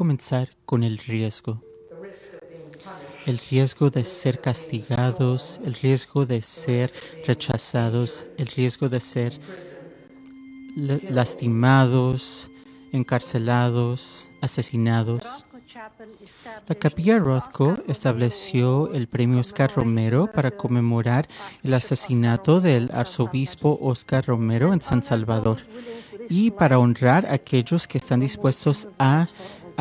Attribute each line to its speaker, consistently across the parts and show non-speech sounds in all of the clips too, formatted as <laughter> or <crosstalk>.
Speaker 1: comenzar con el riesgo. El riesgo de ser castigados, el riesgo de ser rechazados, el riesgo de ser lastimados, encarcelados, asesinados. La capilla Rothko estableció el premio Oscar Romero para conmemorar el asesinato del arzobispo Oscar Romero en San Salvador y para honrar a aquellos que están dispuestos a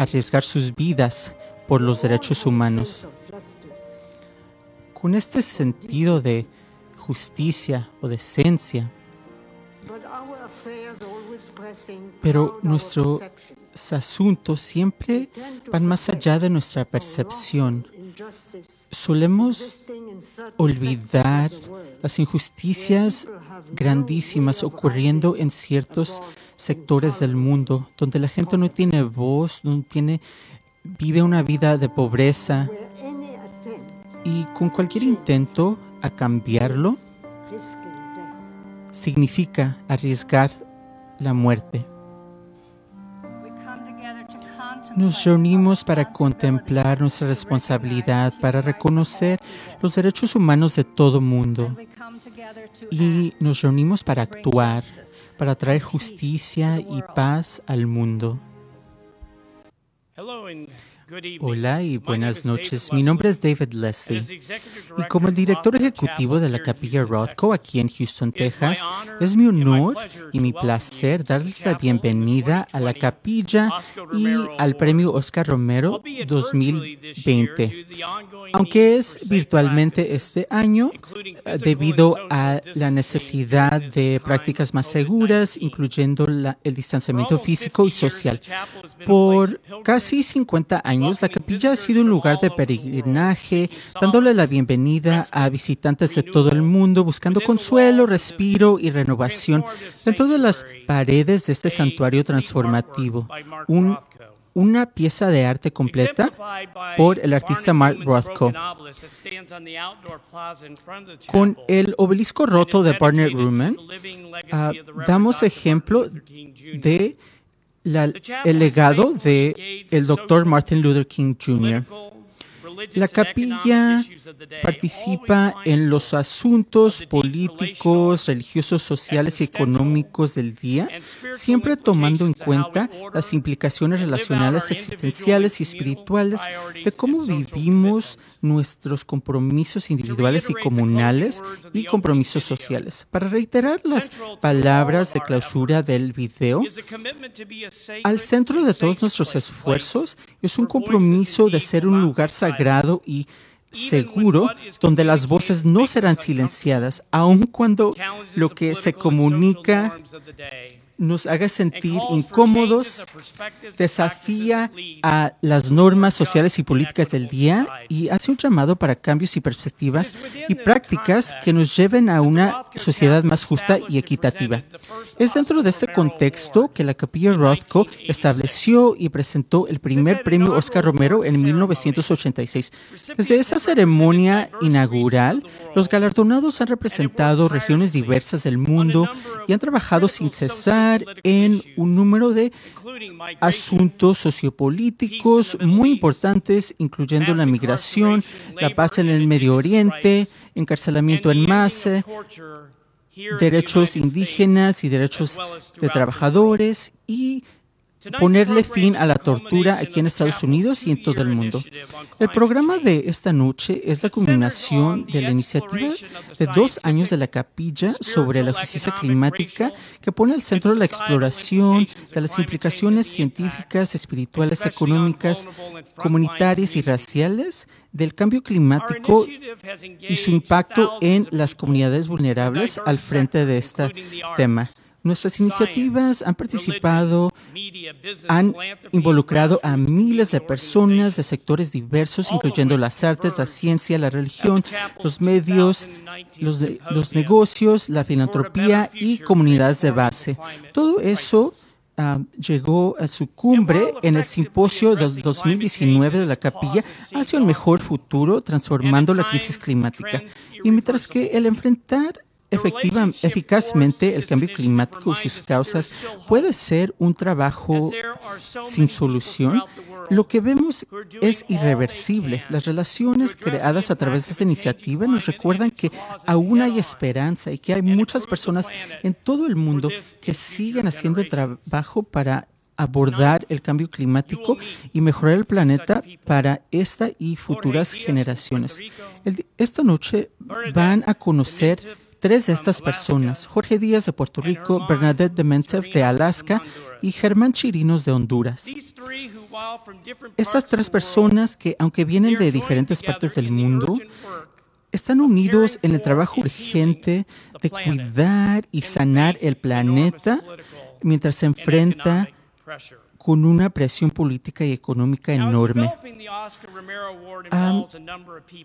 Speaker 1: arriesgar sus vidas por los derechos humanos. Con este sentido de justicia o decencia, pero nuestros asuntos siempre van más allá de nuestra percepción. Solemos olvidar las injusticias grandísimas ocurriendo en ciertos sectores del mundo, donde la gente no tiene voz, no tiene, vive una vida de pobreza. Y con cualquier intento a cambiarlo, significa arriesgar la muerte. Nos reunimos para contemplar nuestra responsabilidad, para reconocer los derechos humanos de todo mundo. Y nos reunimos para actuar, para traer justicia y paz al mundo. Hola y buenas noches. Mi nombre es David Leslie y como el director ejecutivo de la Capilla Rothko aquí en Houston, Texas, es mi honor y mi placer darles la bienvenida a la capilla y al premio Oscar Romero 2020. Aunque es virtualmente este año, eh, debido a la necesidad de prácticas más seguras, incluyendo el distanciamiento físico y social. Por casi 50 años, la capilla ha sido un lugar de peregrinaje, dándole la bienvenida a visitantes de todo el mundo, buscando consuelo, respiro y renovación dentro de las paredes de este santuario transformativo. una pieza de arte completa por el artista Mark Rothko. Con el obelisco roto de Barnett Ruman, ah, damos ejemplo de el legado de el doctor Martin Luther King Jr. La capilla participa en los asuntos políticos, religiosos, sociales y económicos del día, siempre tomando en cuenta las implicaciones relacionales, existenciales y espirituales de cómo vivimos nuestros compromisos individuales y comunales y compromisos sociales. Para reiterar las palabras de clausura del video, al centro de todos nuestros esfuerzos es un compromiso de ser un lugar sagrado y seguro donde las voces no serán silenciadas, aun cuando lo que se comunica nos haga sentir incómodos, desafía a las normas sociales y políticas del día y hace un llamado para cambios y perspectivas y prácticas que nos lleven a una sociedad más justa y equitativa. Es dentro de este contexto que la Capilla Rothko estableció y presentó el primer premio Oscar Romero en 1986. Desde esa ceremonia inaugural, los galardonados han representado regiones diversas del mundo y han trabajado sin cesar en un número de asuntos sociopolíticos muy importantes, incluyendo la migración, la paz en el Medio Oriente, encarcelamiento en masa, derechos indígenas y derechos de trabajadores y ponerle fin a la tortura aquí en Estados Unidos y en todo el mundo. El programa de esta noche es la culminación de la iniciativa de dos años de la capilla sobre la justicia climática que pone al centro la exploración de las implicaciones científicas, espirituales, económicas, comunitarias y raciales del cambio climático y su impacto en las comunidades vulnerables al frente de este tema. Nuestras iniciativas han participado, han involucrado a miles de personas de sectores diversos, incluyendo las artes, la ciencia, la religión, los medios, los, los negocios, la filantropía y comunidades de base. Todo eso ah, llegó a su cumbre en el simposio del 2019 de la capilla hacia un mejor futuro, transformando la crisis climática. Y mientras que el enfrentar efectiva, eficazmente el cambio climático y sus causas puede ser un trabajo sin solución, lo que vemos es irreversible. Las relaciones creadas a través de esta iniciativa nos recuerdan que aún hay esperanza y que hay muchas personas en todo el mundo que siguen haciendo el trabajo para abordar el cambio climático y mejorar el planeta para esta y futuras generaciones. esta noche van a conocer tres de estas personas, Jorge Díaz de Puerto Rico, Bernadette Dementev de Alaska y Germán Chirinos de Honduras. Estas tres personas que, aunque vienen de diferentes partes del mundo, están unidos en el trabajo urgente de cuidar y sanar el planeta mientras se enfrenta con una presión política y económica enorme.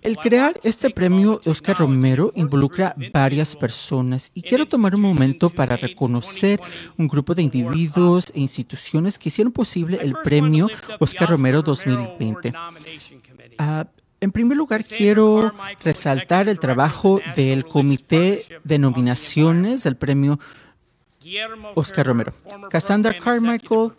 Speaker 1: el crear este premio Oscar Romero involucra varias personas y quiero tomar un momento para reconocer un grupo de individuos e instituciones que hicieron posible el premio Oscar Romero 2020. Ah, en primer lugar, quiero resaltar el trabajo del Comité de Nominaciones del Premio Oscar Romero. Cassandra Carmichael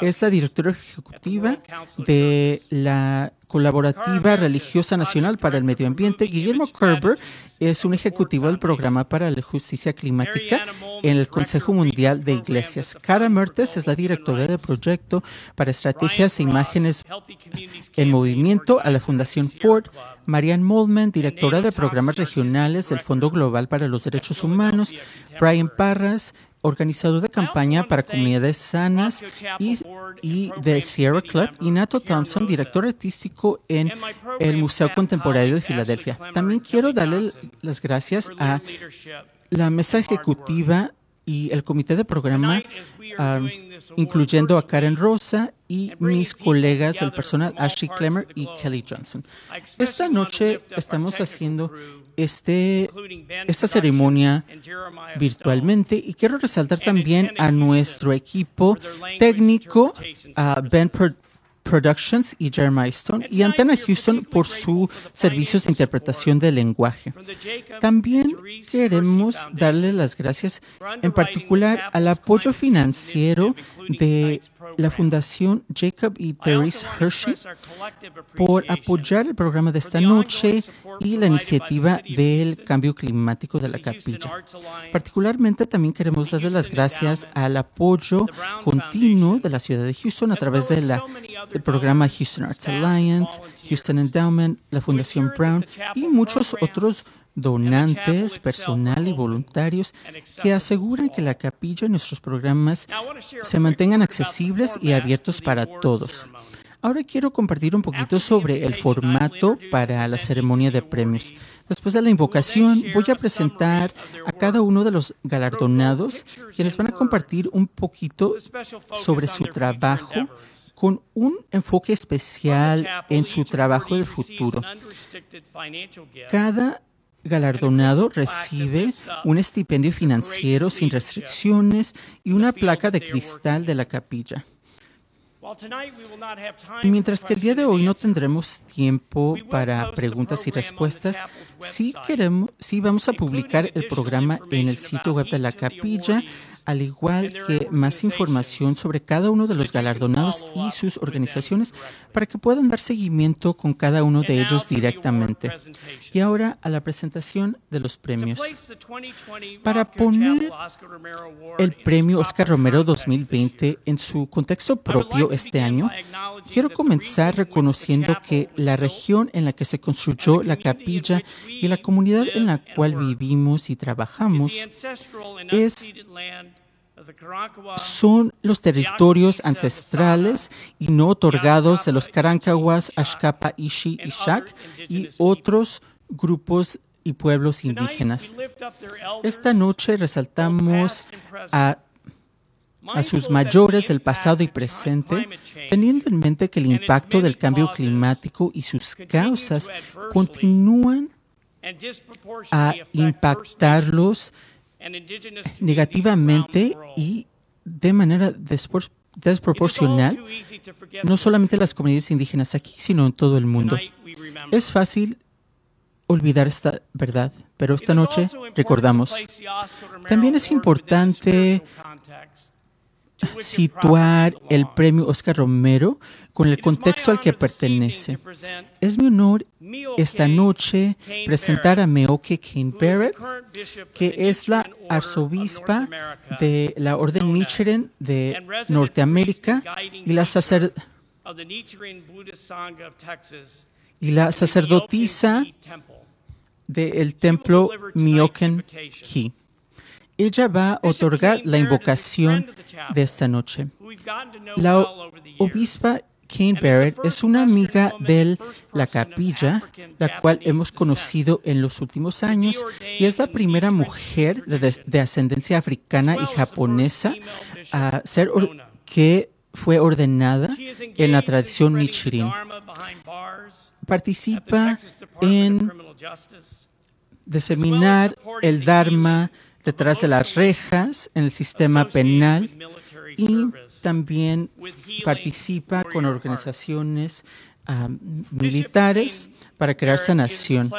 Speaker 1: es la directora ejecutiva de la Colaborativa Religiosa Nacional para el Medio Ambiente. Guillermo Kerber es un ejecutivo del Programa para la Justicia Climática en el Consejo Mundial de Iglesias. Cara Mertes es la directora del proyecto para estrategias e imágenes en movimiento a la Fundación Ford. Marianne Moldman, directora de programas regionales del Fondo Global para los Derechos Humanos. Brian Parras, organizador de campaña para comunidades sanas y, y de Sierra Club, y Nato Thompson, director artístico en el Museo Contemporáneo de Filadelfia. También quiero darle las gracias a la mesa ejecutiva y el comité de programa, ah, incluyendo a Karen Rosa y mis colegas del personal, Ashley Clemmer y Kelly Johnson. Esta noche estamos haciendo este, esta ceremonia virtualmente. Y quiero resaltar también a nuestro equipo técnico, a Ben Productions y Jeremiah Stone y Antena Houston por sus servicios de interpretación del lenguaje. También queremos darle las gracias en particular al apoyo financiero de la Fundación Jacob y Therese Hershey por apoyar el programa de esta noche y la iniciativa del cambio climático de la capilla. Particularmente también queremos darle las gracias al apoyo continuo de la ciudad de Houston a través del programa Houston Arts Alliance, Houston Endowment, la Fundación Brown y muchos otros donantes, personal y voluntarios que aseguran que la capilla y nuestros programas se mantengan accesibles y abiertos para todos. Ahora quiero compartir un poquito sobre el formato para la ceremonia de premios. Después de la invocación, voy a presentar a cada uno de los galardonados, quienes van a compartir un poquito sobre su trabajo con un enfoque especial en su trabajo del futuro. Cada galardonado recibe un estipendio financiero sin restricciones y una placa de cristal de la capilla. Mientras que el día de hoy no tendremos tiempo para preguntas y respuestas, sí, queremos, sí vamos a publicar el programa en el sitio web de la capilla al igual que más información sobre cada uno de los galardonados y sus organizaciones para que puedan dar seguimiento con cada uno de ellos directamente. Y ahora a la presentación de los premios. Para poner el premio Oscar Romero 2020 en su contexto propio este año, quiero comenzar reconociendo que la región en la que se construyó la capilla y la comunidad en la cual vivimos y trabajamos es son los territorios ancestrales y no otorgados de los Karankawas, Ashkapa, Ishi y Shak y otros grupos y pueblos indígenas. Esta noche resaltamos a, a sus mayores del pasado y presente, teniendo en mente que el impacto del cambio climático y sus causas continúan a impactarlos negativamente y de manera desproporcional, no solamente las comunidades indígenas aquí, sino en todo el mundo. Es fácil olvidar esta verdad, pero esta noche recordamos. También es importante situar el premio Oscar Romero con el contexto al que pertenece. Es mi honor esta noche presentar a Meoke Kane Barrett, que es la arzobispa de la Orden Nichiren de Norteamérica y la, y la sacerdotisa del templo Myoken Ki. Ella va a otorgar la invocación de esta noche. La obispa Kane Barrett es una amiga de la capilla, la cual hemos conocido en los últimos años, y es la primera mujer de, ascendencia africana y japonesa a ser que fue ordenada en la tradición Nichiren. Participa en diseminar el Dharma detrás de las rejas en el sistema penal y también participa con organizaciones ah, militares para crear sanación.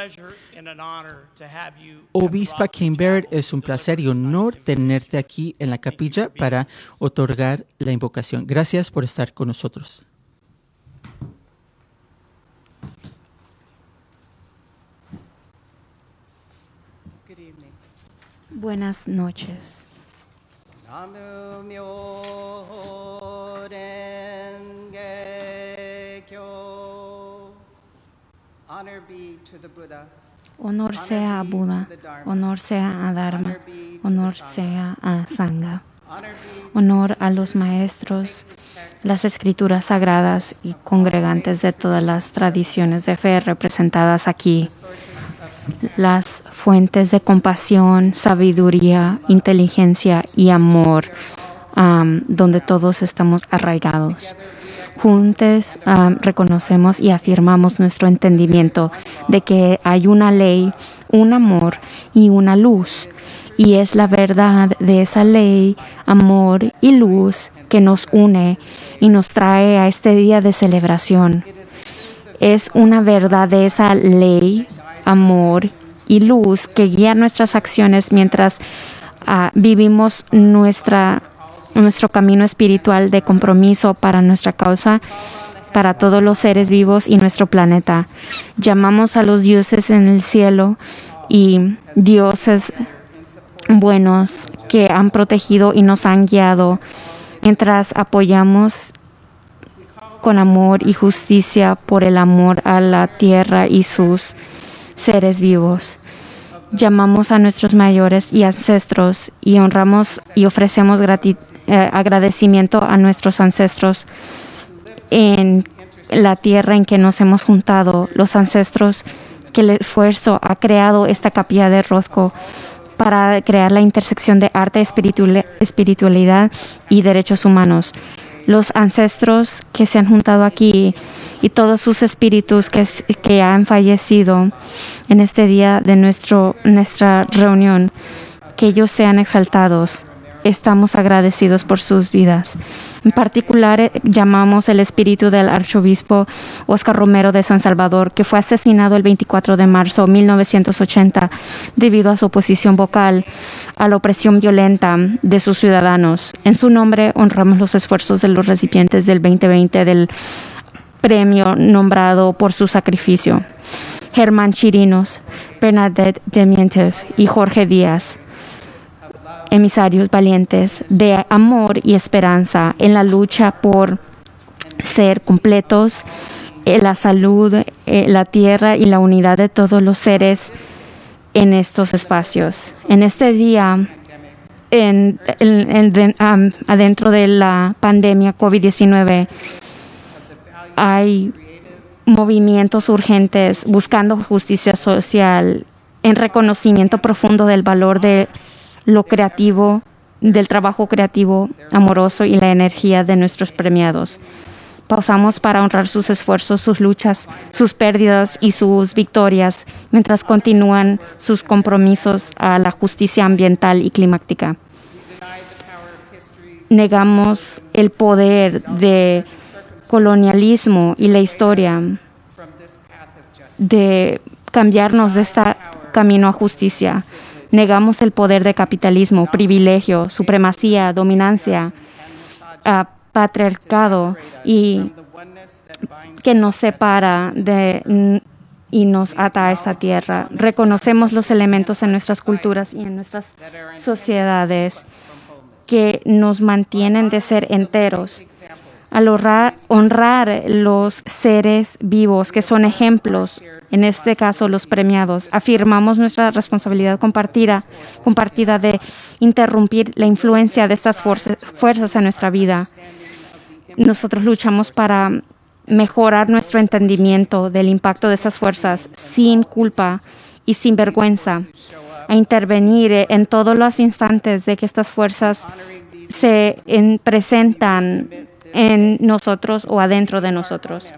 Speaker 1: Obispa Kimber, es un placer y honor tenerte aquí en la capilla para otorgar la invocación. Gracias por estar con nosotros.
Speaker 2: Buenas noches. Honor sea a Buda, honor sea a Dharma, honor sea a Sangha. Honor a los maestros, las escrituras sagradas y congregantes de todas las tradiciones de fe representadas aquí. Las fuentes de compasión, sabiduría, inteligencia y amor, donde todos estamos arraigados. Juntos reconocemos y afirmamos nuestro entendimiento de que hay una ley, un amor y una luz. Y es la verdad de esa ley, amor y luz que nos une y nos trae a este día de celebración. Es una verdad de esa ley, amor y luz que guía nuestras acciones mientras ah, vivimos nuestra, nuestro camino espiritual de compromiso para nuestra causa, para todos los seres vivos y nuestro planeta. Llamamos a los dioses en el cielo y dioses buenos que han protegido y nos han guiado mientras apoyamos con amor y justicia por el amor a la tierra y sus seres vivos. Llamamos a nuestros mayores y ancestros y honramos y ofrecemos eh, agradecimiento a nuestros ancestros en la tierra en que nos hemos juntado, los ancestros que el esfuerzo ha creado esta capilla de Rozco para crear la intersección de arte, espiritualidad y derechos humanos. Los ancestros que se han juntado aquí y todos sus espíritus que, que han fallecido en este día de nuestro, nuestra reunión, que ellos sean exaltados. Estamos agradecidos por sus vidas. En particular, eh, llamamos el espíritu del arzobispo Oscar Romero de San Salvador, que fue asesinado el 24 de marzo de 1980 debido a su oposición vocal a la opresión violenta de sus ciudadanos. En su nombre, honramos los esfuerzos de los recipientes del 2020 del premio nombrado por su sacrificio. Germán Chirinos, Bernadette Demientiev y Jorge Díaz, emisarios valientes de amor y esperanza en la lucha por ser completos, en la salud, en la tierra y la unidad de todos los seres en estos espacios. En este día, en, adentro de la pandemia COVID-19, hay movimientos urgentes buscando justicia social en reconocimiento profundo del valor de lo creativo, del trabajo creativo, amoroso y la energía de nuestros premiados. Pausamos para honrar sus esfuerzos, sus luchas, sus pérdidas y sus victorias mientras continúan sus compromisos a la justicia ambiental y climática. Negamos el poder de colonialismo y la historia de cambiarnos de este camino a justicia. Negamos el poder de capitalismo, privilegio, supremacía, dominancia, uh, patriarcado y que nos separa y nos ata a esta tierra. Reconocemos los elementos en nuestras culturas y en nuestras sociedades que nos mantienen de ser enteros. Al honrar, los seres vivos que son ejemplos, en este caso los premiados, afirmamos nuestra responsabilidad compartida, compartida de interrumpir la influencia de estas fuerzas en nuestra vida. Nosotros luchamos para mejorar nuestro entendimiento del impacto de esas fuerzas sin culpa y sin vergüenza, a intervenir en todos los instantes de que estas fuerzas se presentan en nosotros o adentro de nosotros.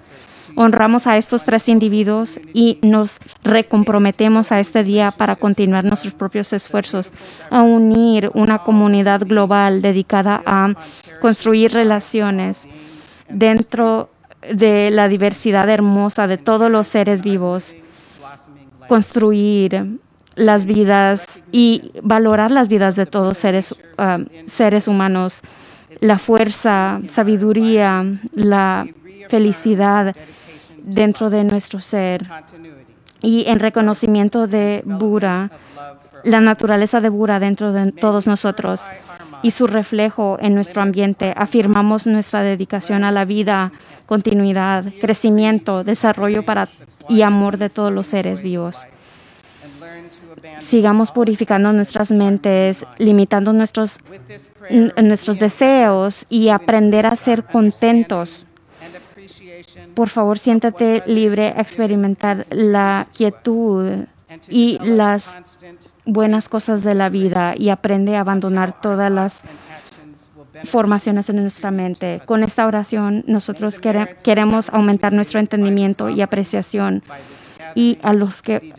Speaker 2: Honramos a estos tres individuos y nos recomprometemos a este día para continuar nuestros propios esfuerzos, a unir una comunidad global dedicada a construir relaciones dentro de la diversidad hermosa de todos los seres vivos, construir las vidas y valorar las vidas de todos seres, uh, seres humanos, la fuerza, sabiduría, la felicidad dentro de nuestro ser. Y en reconocimiento de Bura, la naturaleza de Bura dentro de todos nosotros y su reflejo en nuestro ambiente, afirmamos nuestra dedicación a la vida continuidad, crecimiento, desarrollo para, y amor de todos los seres vivos. Sigamos purificando nuestras mentes, limitando nuestros, nuestros deseos y aprender a ser contentos. Por favor, siéntate libre a experimentar la quietud y las buenas cosas de la vida y aprende a abandonar todas las formaciones en nuestra mente. Con esta oración nosotros queremos aumentar nuestro entendimiento y apreciación y a los que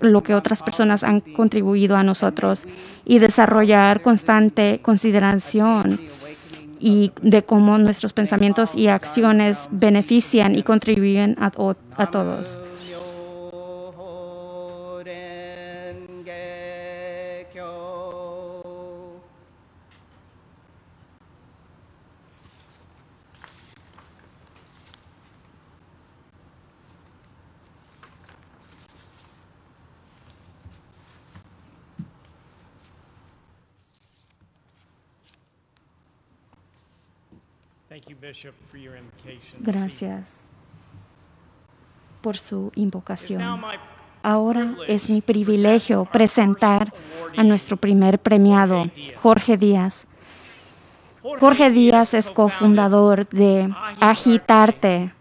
Speaker 2: lo que otras personas han contribuido a nosotros y desarrollar constante consideración y de cómo nuestros pensamientos y acciones benefician y contribuyen a, a todos. Gracias por su invocación. Ahora es mi privilegio presentar a nuestro primer premiado, Jorge Díaz. Jorge Díaz es cofundador de Agitarte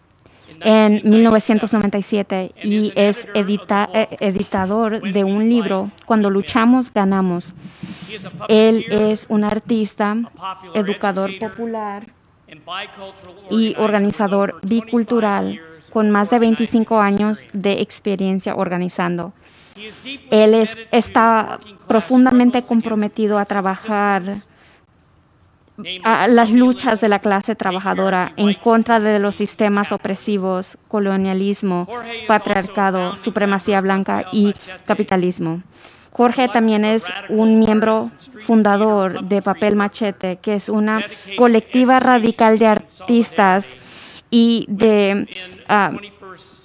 Speaker 2: en 1997 y es eh, editador de un libro, Cuando luchamos, ganamos. Él es un artista, educador popular y organizador bicultural con más de 25 años de experiencia organizando. Él está profundamente comprometido a trabajar a las luchas de la clase trabajadora en contra de los sistemas opresivos, colonialismo, patriarcado, supremacía blanca y capitalismo. Jorge también es un miembro fundador de Papel Machete, que es una colectiva radical de artistas y de ah,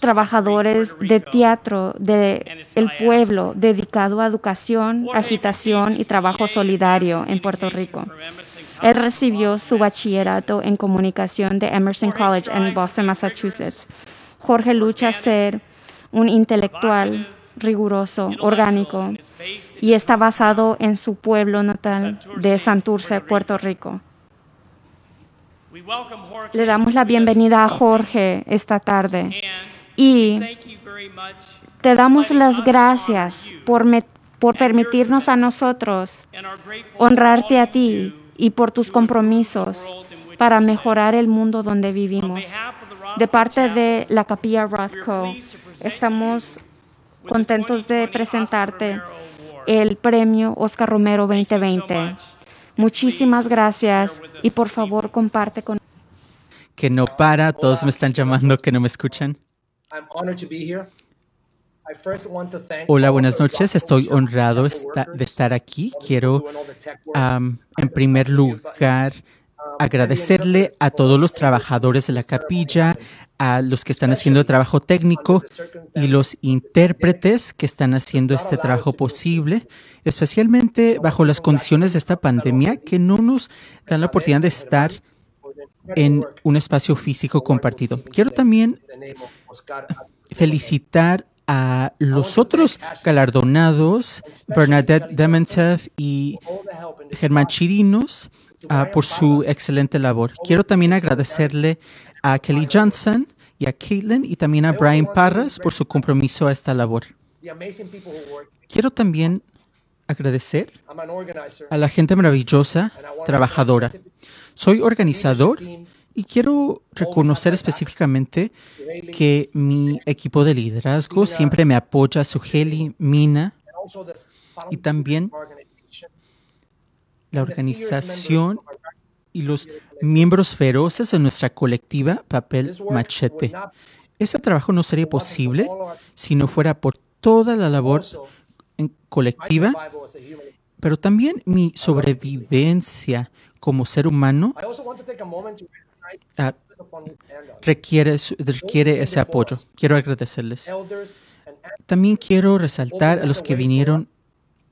Speaker 2: trabajadores de teatro del el pueblo dedicado a educación, agitación y trabajo solidario en Puerto Rico. Él recibió su bachillerato en comunicación de Emerson College en Boston, Massachusetts. Jorge lucha a ser un intelectual riguroso, orgánico, y está basado en su pueblo natal de Santurce, Puerto Rico. Le damos la bienvenida a Jorge esta tarde. Y te damos las gracias por, por permitirnos a nosotros honrarte a ti y por tus compromisos para mejorar el mundo donde vivimos. De parte de la capilla Rothko, estamos contentos de presentarte el premio Oscar Romero 2020. Muchísimas gracias y por favor comparte con
Speaker 1: que no para, todos me están llamando que no me escuchan. Hola, buenas noches. Estoy honrado de estar aquí. Quiero, en primer lugar, agradecerle a todos los trabajadores de la capilla, a los que están haciendo trabajo técnico y los intérpretes que están haciendo este trabajo posible, especialmente bajo las condiciones de esta pandemia que no nos dan la oportunidad de estar en un espacio físico compartido. Quiero también felicitar a los otros galardonados, Bernadette Dementev y Germán Chirinos, ah, por su excelente labor. Quiero también agradecerle a Kelly Johnson y a Caitlin y también a Brian Parras por su compromiso a esta labor. Quiero también agradecer a la gente maravillosa, trabajadora. Soy organizador y quiero reconocer específicamente que mi equipo de liderazgo siempre me apoya, Sugeli, Mina y también la organización y los miembros feroces de nuestra colectiva Papel Machete. Ese trabajo no sería posible si no fuera por toda la labor colectiva, pero también mi sobrevivencia como ser humano ah, requiere, requiere ese apoyo. Quiero agradecerles. También quiero resaltar a los que vinieron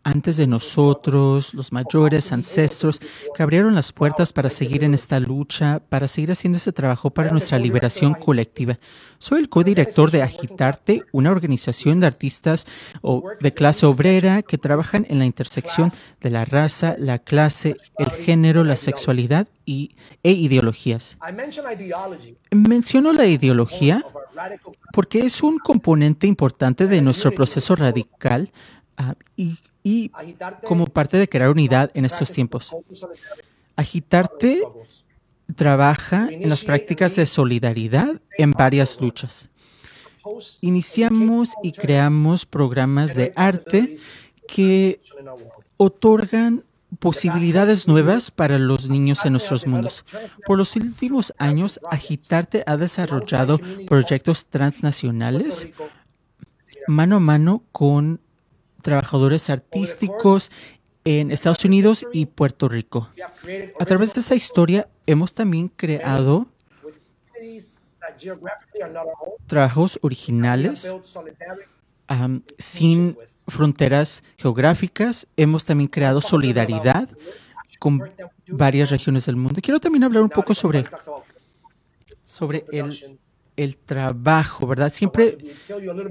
Speaker 1: antes de nosotros, los mayores ancestros, que abrieron las puertas para seguir en esta lucha, para seguir haciendo ese trabajo para nuestra liberación colectiva. Soy el codirector de Agitarte, una organización de artistas de clase obrera que trabajan en la intersección de la raza, la clase, el género, la sexualidad y, e ideologías. Menciono la ideología porque es un componente importante de nuestro proceso radical Ah, y, como parte de crear unidad en estos tiempos. Agitarte trabaja en las prácticas de solidaridad en varias luchas. Iniciamos y creamos programas de arte que otorgan posibilidades nuevas para los niños en nuestros mundos. Por los últimos años, Agitarte ha desarrollado proyectos transnacionales mano a mano con trabajadores artísticos en Estados Unidos y Puerto Rico. A través de esa historia hemos también creado trabajos originales sin fronteras geográficas. Hemos también creado solidaridad con varias regiones del mundo. Quiero también hablar un poco sobre, sobre el el trabajo, ¿verdad? Siempre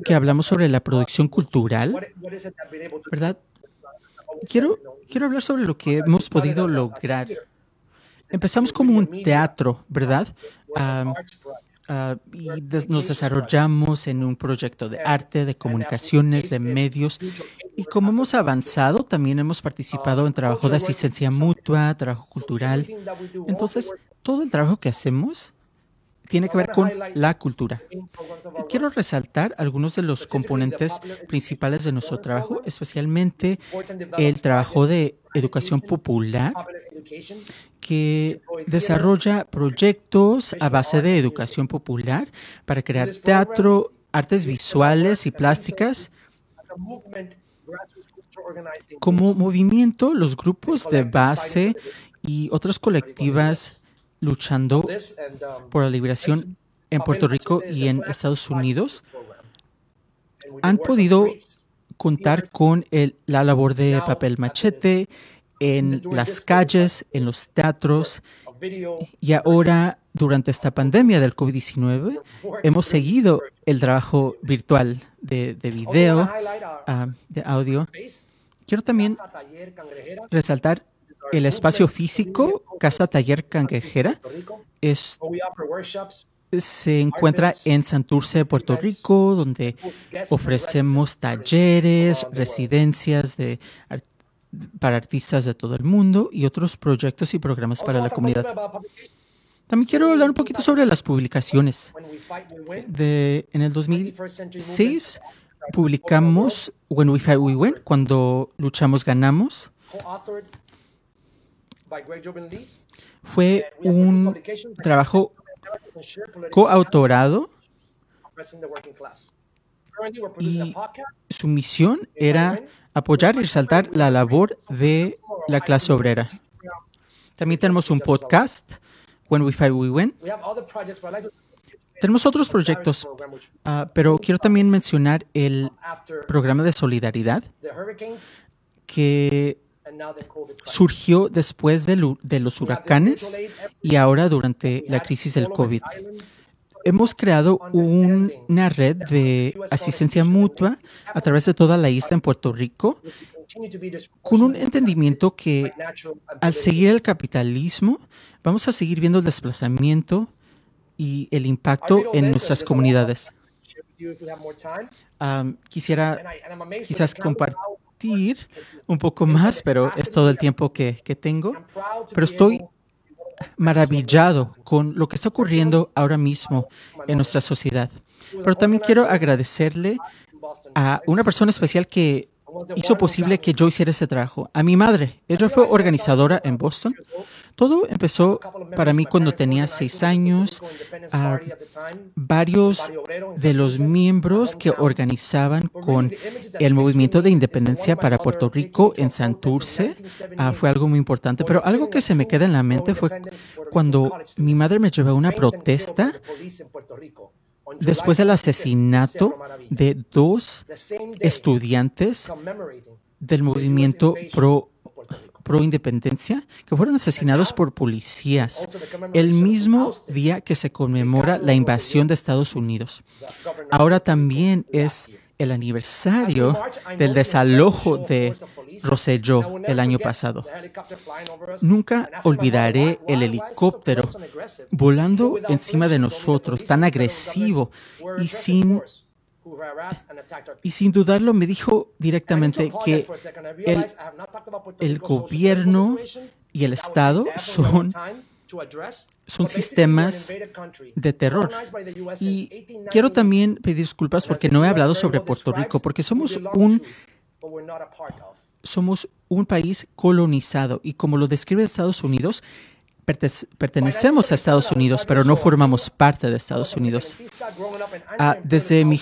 Speaker 1: que hablamos sobre la producción cultural, ¿verdad? Quiero, quiero hablar sobre lo que hemos podido lograr. Empezamos como un teatro, ¿verdad? Ah, y nos desarrollamos en un proyecto de arte, de comunicaciones, de medios. Y como hemos avanzado, también hemos participado en trabajo de asistencia mutua, trabajo cultural. Entonces, todo el trabajo que hacemos tiene que ver con la cultura. quiero resaltar algunos de los componentes principales de nuestro trabajo, especialmente el trabajo de educación popular que desarrolla proyectos a base de educación popular para crear teatro, artes visuales y plásticas. Como movimiento, los grupos de base y otras colectivas luchando um, por la liberación en Puerto Rico y en Estados Unidos. han podido contar con la labor de papel machete en las calles, en los teatros. y ahora durante esta pandemia del COVID-19 hemos seguido el trabajo virtual de, de video, ah, de audio. Quiero también resaltar el espacio físico, Casa Taller Cangrejera, es, se encuentra en Santurce, Puerto Rico, donde ofrecemos talleres, residencias de, para artistas de todo el mundo y otros proyectos y programas para la comunidad. También quiero hablar un poquito sobre las publicaciones. En el 2006 publicamos When We Fight We Win, cuando luchamos ganamos. Fue un trabajo coautorado. Y su misión era apoyar y resaltar la labor de la clase obrera. También tenemos un podcast, When We Fight, We Win. Tenemos otros proyectos, uh, pero quiero también mencionar el programa de solidaridad que surgió después de, de, los huracanes y ahora durante la crisis del COVID. Hemos creado una red de asistencia mutua a través de toda la isla en Puerto Rico con un entendimiento que al seguir el capitalismo vamos a seguir viendo el desplazamiento y el impacto en nuestras comunidades. quisiera quizás compartir un poco más, pero es todo el tiempo que, que tengo. Pero estoy maravillado con lo que está ocurriendo ahora mismo en nuestra sociedad. Pero también quiero agradecerle a una persona especial que hizo posible que yo hiciera ese trabajo. A mi madre. Ella fue organizadora en Boston. Todo empezó para mí cuando tenía seis años. Ah, varios de los miembros que organizaban con el movimiento de independencia para Puerto Rico en Santurce ah, fue algo muy importante. Pero algo que se me queda en la mente fue cuando mi madre me llevó a una protesta después del asesinato de dos estudiantes del movimiento pro, pro independencia que fueron asesinados por policías el mismo día que se conmemora la invasión de Estados Unidos. Ahora también es el aniversario del desalojo de Rosselló el año pasado. Nunca olvidaré el helicóptero volando encima de nosotros, tan agresivo y sin y sin dudarlo me dijo directamente que el, el gobierno y el Estado son son sistemas de terror. Y quiero también pedir disculpas porque no he hablado sobre Puerto Rico, porque somos un somos un país colonizado. Y como lo describe Estados Unidos, pertenecemos a Estados Unidos, pero no formamos parte de Estados Unidos. Ah, desde mi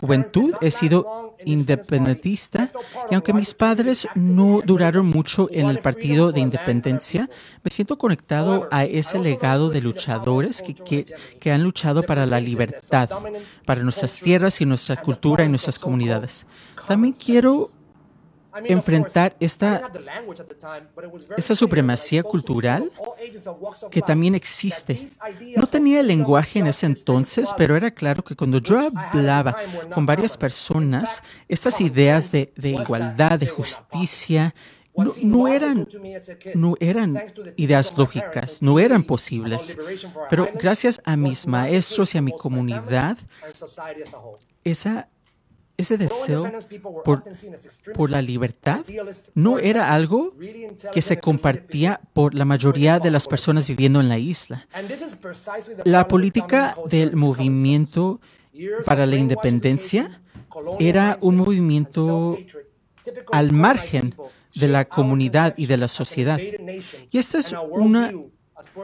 Speaker 1: juventud he sido independentista y aunque mis padres no duraron mucho en el partido de independencia, me siento conectado a ese legado de luchadores que, que, que han luchado para la libertad, para nuestras tierras y nuestra cultura y nuestras comunidades. También quiero enfrentar esta, esta supremacía cultural que también existe. No tenía el lenguaje en ese entonces, pero era claro que cuando yo hablaba con varias personas, estas ideas de, de igualdad, de justicia, no, no, eran, no eran ideas lógicas, no eran posibles. Pero gracias a mis maestros y a mi comunidad, esa ese deseo por, por, la libertad no era algo que se compartía por la mayoría de las personas viviendo en la isla. La política del movimiento para la independencia era un movimiento al margen de la comunidad y de la sociedad. Y esta es una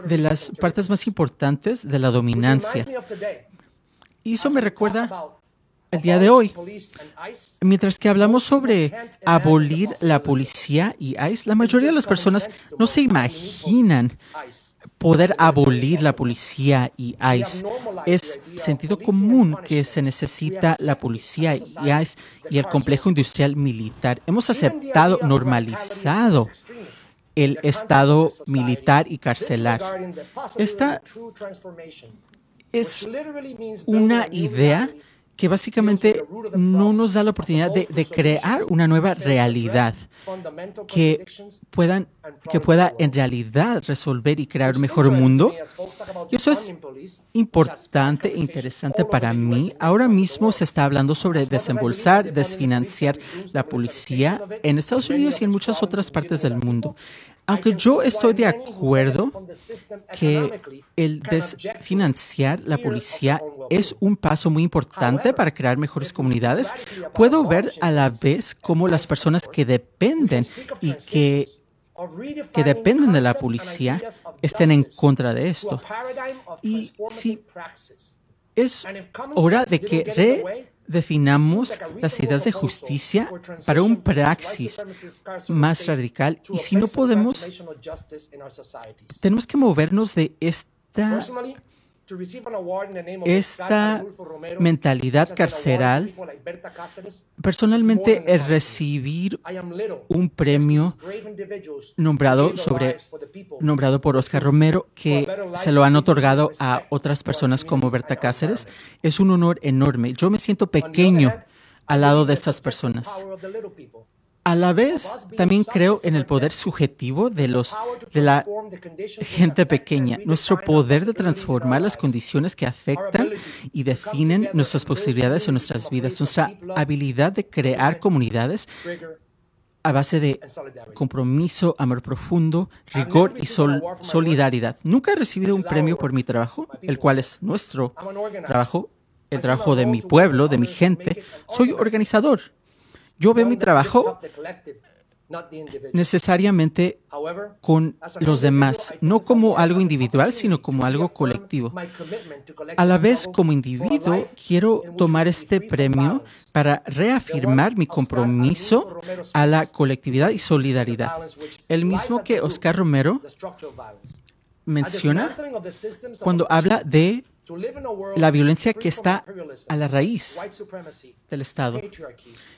Speaker 1: de las partes más importantes de la dominancia. Y eso me recuerda el día de hoy. Mientras que hablamos sobre abolir la policía y ICE, la mayoría de las personas no se imaginan poder abolir la policía y ICE. Es sentido común que se necesita la policía y ICE y el complejo industrial militar. Hemos aceptado, normalizado el estado militar y carcelar. Esta es una idea que básicamente no nos da la oportunidad de, crear una nueva realidad que, puedan, que pueda en realidad resolver y crear un mejor mundo. Y eso es importante e interesante para mí. Ahora mismo se está hablando sobre desembolsar, desfinanciar la policía en Estados Unidos y en muchas otras partes del mundo. Aunque yo estoy de acuerdo que el desfinanciar la policía es un paso muy importante para crear mejores comunidades, puedo ver a la vez cómo las personas que dependen y que que dependen de la policía estén en contra de esto. Y si Es hora de que redefinamos las ideas de justicia para un praxis más radical y si no podemos, tenemos que movernos de esta esta mentalidad carceral, personalmente el recibir un premio nombrado, sobre, nombrado por Oscar Romero, que se lo han otorgado a otras personas como Berta Cáceres, es un honor enorme. Yo me siento pequeño al lado de estas personas. A la vez, también creo en el poder subjetivo de, los, de la gente pequeña, nuestro poder de transformar las condiciones que afectan y definen nuestras posibilidades en nuestras vidas, nuestra habilidad de crear comunidades a base de compromiso, amor profundo, rigor y solidaridad. Nunca he recibido un premio por mi trabajo, el cual es nuestro trabajo, el trabajo de mi pueblo, de mi gente. Soy organizador yo veo mi trabajo necesariamente con los demás, no como algo individual, sino como algo colectivo. A la vez, como individuo, quiero tomar este premio para reafirmar mi compromiso a la colectividad y solidaridad. El mismo que Oscar Romero menciona cuando habla de la violencia que está a la raíz del Estado,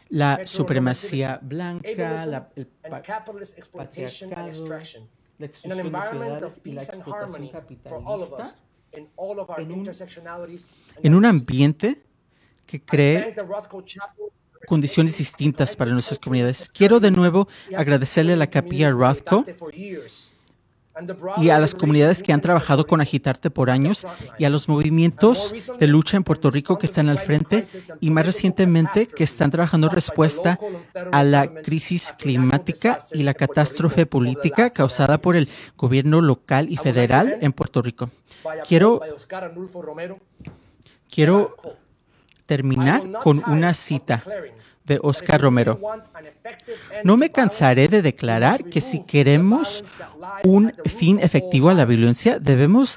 Speaker 1: la supremacía blanca, la, el patriarcado, la exclusión y la explotación capitalista en un, en un ambiente que cree condiciones distintas para nuestras comunidades. Quiero de nuevo agradecerle a la capilla Rothko y a las comunidades que han trabajado con Agitarte por años y a los movimientos de lucha en Puerto Rico que están al frente y más recientemente que están trabajando respuesta a la crisis climática y la catástrofe política causada por el gobierno local y federal en Puerto Rico. Quiero, quiero terminar con una cita de Oscar Romero. No me cansaré de declarar que si queremos un fin efectivo a la violencia, debemos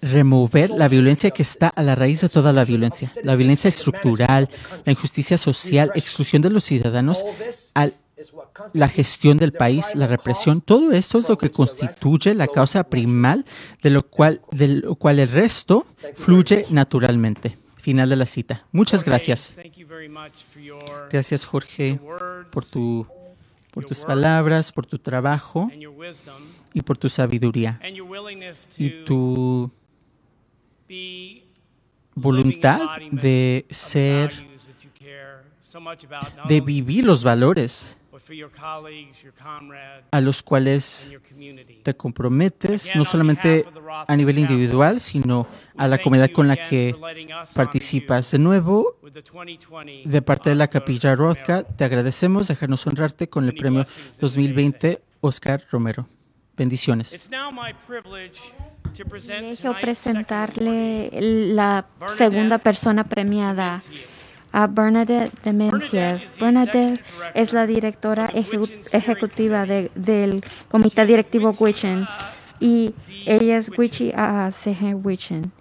Speaker 1: remover la violencia que está a la raíz de toda la violencia, la violencia estructural, la injusticia social, exclusión de los ciudadanos, la gestión del país, la represión, todo esto es lo que constituye la causa primal de lo cual, de lo cual el resto fluye naturalmente. Final de la cita. Muchas gracias. Gracias, Jorge, por, tu, por tus palabras, por tu trabajo y por tu sabiduría y tu voluntad de ser, de vivir los valores a los cuales te comprometes, no solamente a nivel individual, sino a la comunidad con la que participas. De nuevo, de parte de la Capilla Rothka, te agradecemos dejarnos honrarte con el premio 2020 Oscar Romero. Bendiciones.
Speaker 2: Privilegio presentarle la segunda persona premiada a Bernadette Dementiev. Bernadette es la directora ejecutiva del Comité Directivo Wichen y ella es Wichi A.C.G. Wichen.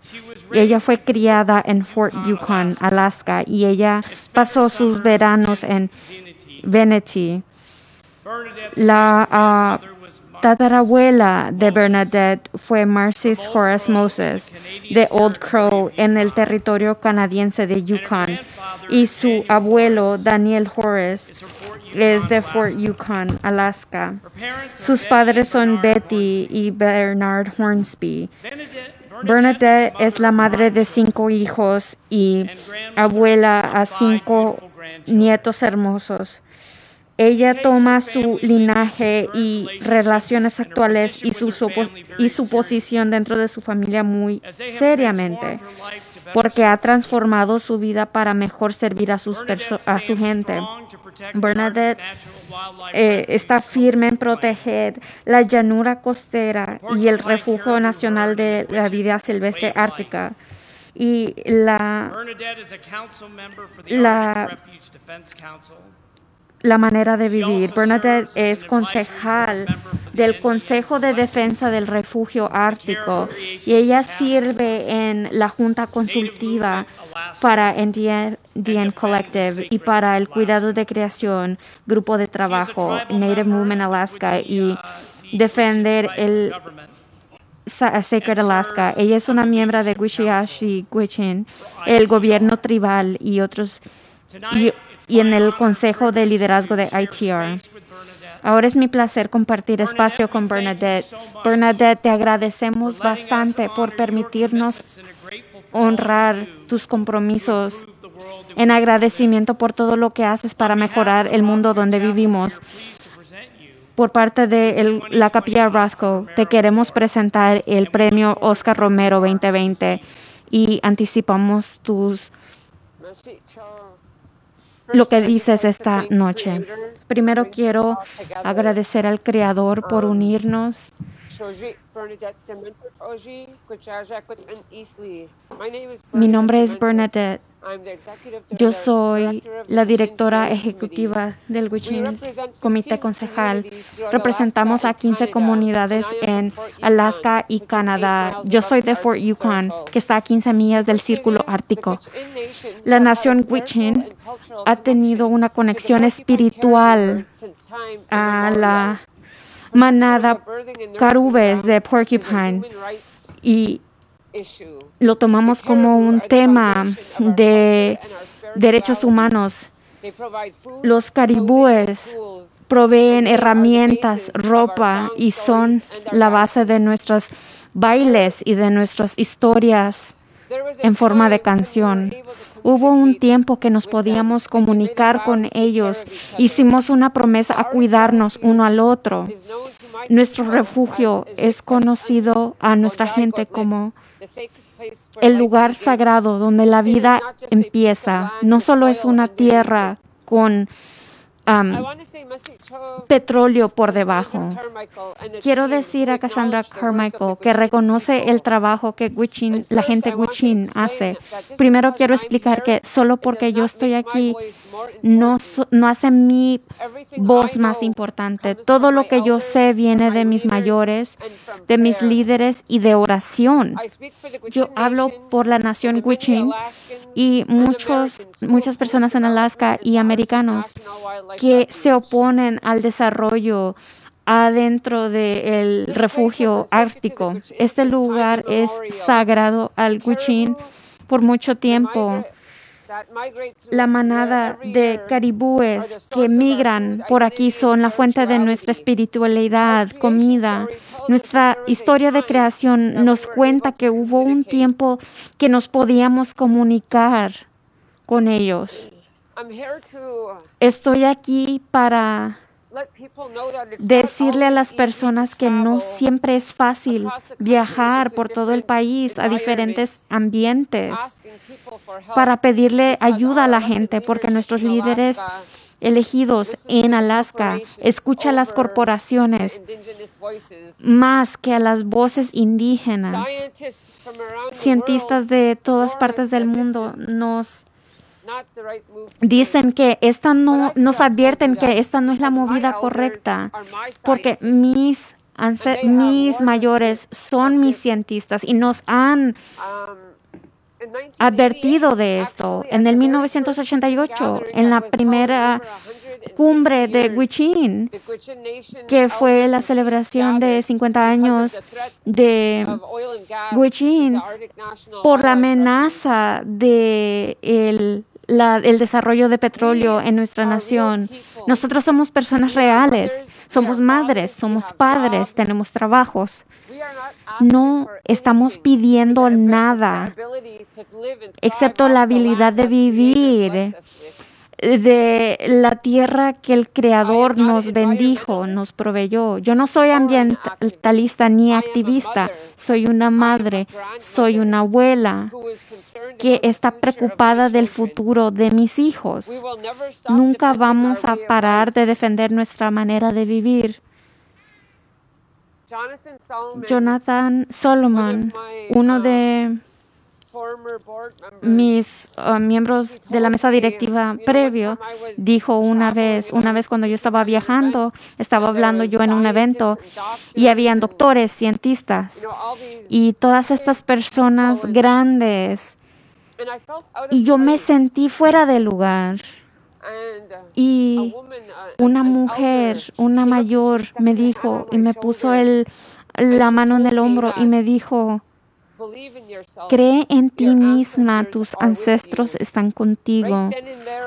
Speaker 2: Ella fue criada en Fort Yukon, Alaska, y ella pasó sus veranos en Veneti. La tatarabuela de Bernadette fue Marcis Horace Moses de Old Crow en el territorio canadiense de Yukon y su abuelo Daniel Horace es de Fort Yukon, Alaska. Sus padres son Betty y Bernard Hornsby. Bernadette es la madre de cinco hijos y abuela a cinco nietos hermosos. Ella toma su linaje y relaciones actuales y su, y su posición dentro de su familia muy seriamente, porque ha transformado su vida para mejor servir a, sus a su gente. Bernadette eh, está firme en proteger la llanura costera y el refugio nacional de la vida silvestre ártica y la, la la manera de vivir. Bernadette es concejal del Consejo de Defensa del Refugio Ártico y ella sirve en la Junta Consultiva para Indian Collective y para el Cuidado de Creación, Grupo de Trabajo, Native Movement Alaska y defender el Sacred Alaska. Ella es una miembro de Wishiashi Gwichin, el gobierno tribal y otros y, y en el Consejo de Liderazgo de ITR. Ahora es mi placer compartir espacio con Bernadette. Bernadette, te agradecemos bastante por permitirnos honrar tus compromisos. en agradecimiento por todo lo que haces para mejorar el mundo donde vivimos. Por parte de la Capilla Roscoe, te queremos presentar el premio Oscar Romero 2020 y anticipamos tus lo que dices esta noche. Primero quiero agradecer al Creador por unirnos. Mi nombre es Bernadette. Yo soy la directora ejecutiva del Wichin Comité Concejal. Representamos a 15 comunidades en Alaska y Canadá. Yo soy de Fort Yukon, que está a 15 millas del Círculo Ártico. La nación Wichin ha tenido una conexión espiritual a la manada carubes de Porcupine y lo tomamos como un tema de derechos humanos. Los caribúes proveen herramientas, ropa y son la base de nuestros bailes y de nuestras historias en forma de canción. Hubo un tiempo que nos podíamos comunicar con ellos. Hicimos una promesa a cuidarnos uno al otro. Nuestro refugio es conocido a nuestra gente como el lugar sagrado donde la vida empieza. No solo es una tierra con petróleo por debajo. Quiero decir a Cassandra Carmichael que reconoce el trabajo que la gente Guchin hace. Primero quiero explicar que solo porque yo estoy aquí no, no hace mi voz más importante. Todo lo que yo sé viene de mis mayores, de mis líderes y de oración. Yo hablo por la nación Guchin y muchos, muchas personas en Alaska y americanos que se oponen al desarrollo adentro del refugio ártico. Este lugar es sagrado al Guchin por mucho tiempo. La manada de caribúes que migran por aquí son la fuente de nuestra espiritualidad, comida. Nuestra historia de creación nos cuenta que hubo un tiempo que nos podíamos comunicar con ellos. Estoy aquí para decirle a las personas que no siempre es fácil viajar por todo el país a diferentes ambientes para pedirle ayuda a la gente, porque nuestros líderes elegidos en Alaska escuchan las corporaciones más que a las voces indígenas. Cientistas de todas partes del mundo nos dicen que esta no, nos advierten que esta no es la movida correcta, porque mis, mis mayores son mis cientistas y nos han advertido de esto. En el 1988, en la primera cumbre de Guichin, que fue la celebración de 50 años de Guichin, por la amenaza de el el desarrollo de petróleo en nuestra nación. Nosotros somos personas reales, somos madres, somos padres, tenemos trabajos. No estamos pidiendo nada excepto la habilidad de vivir de la tierra que el Creador nos bendijo, nos proveyó. Yo no soy ambientalista ni activista, soy una madre, soy una abuela que está preocupada del futuro de mis hijos. Nunca vamos a parar de defender nuestra manera de vivir. Jonathan Solomon, uno de mis uh, miembros de la mesa directiva previo dijo una vez, una vez cuando yo estaba viajando, estaba hablando yo en un evento y habían doctores, cientistas y todas estas personas grandes y yo me sentí fuera de lugar. Y una mujer, una mayor, me dijo y me puso el, la mano en el hombro y me dijo, Cree en ti misma, tus ancestros están contigo.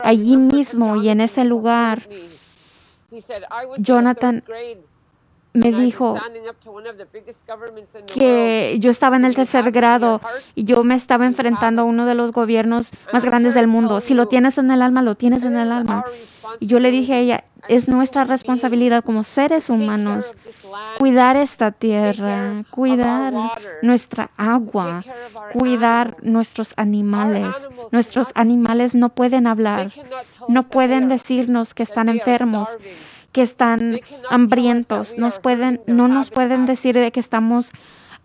Speaker 2: Allí mismo y en ese lugar, Jonathan me dijo que yo estaba en el tercer grado y yo me estaba enfrentando a uno de los gobiernos más grandes del mundo. Si lo tienes en el alma, lo tienes en el alma. Y yo le dije a ella, es nuestra responsabilidad como seres humanos cuidar esta tierra, cuidar nuestra agua, cuidar nuestros animales. Nuestros animales no pueden hablar, no pueden decirnos que están enfermos que están hambrientos, nos pueden, no nos pueden decir de que estamos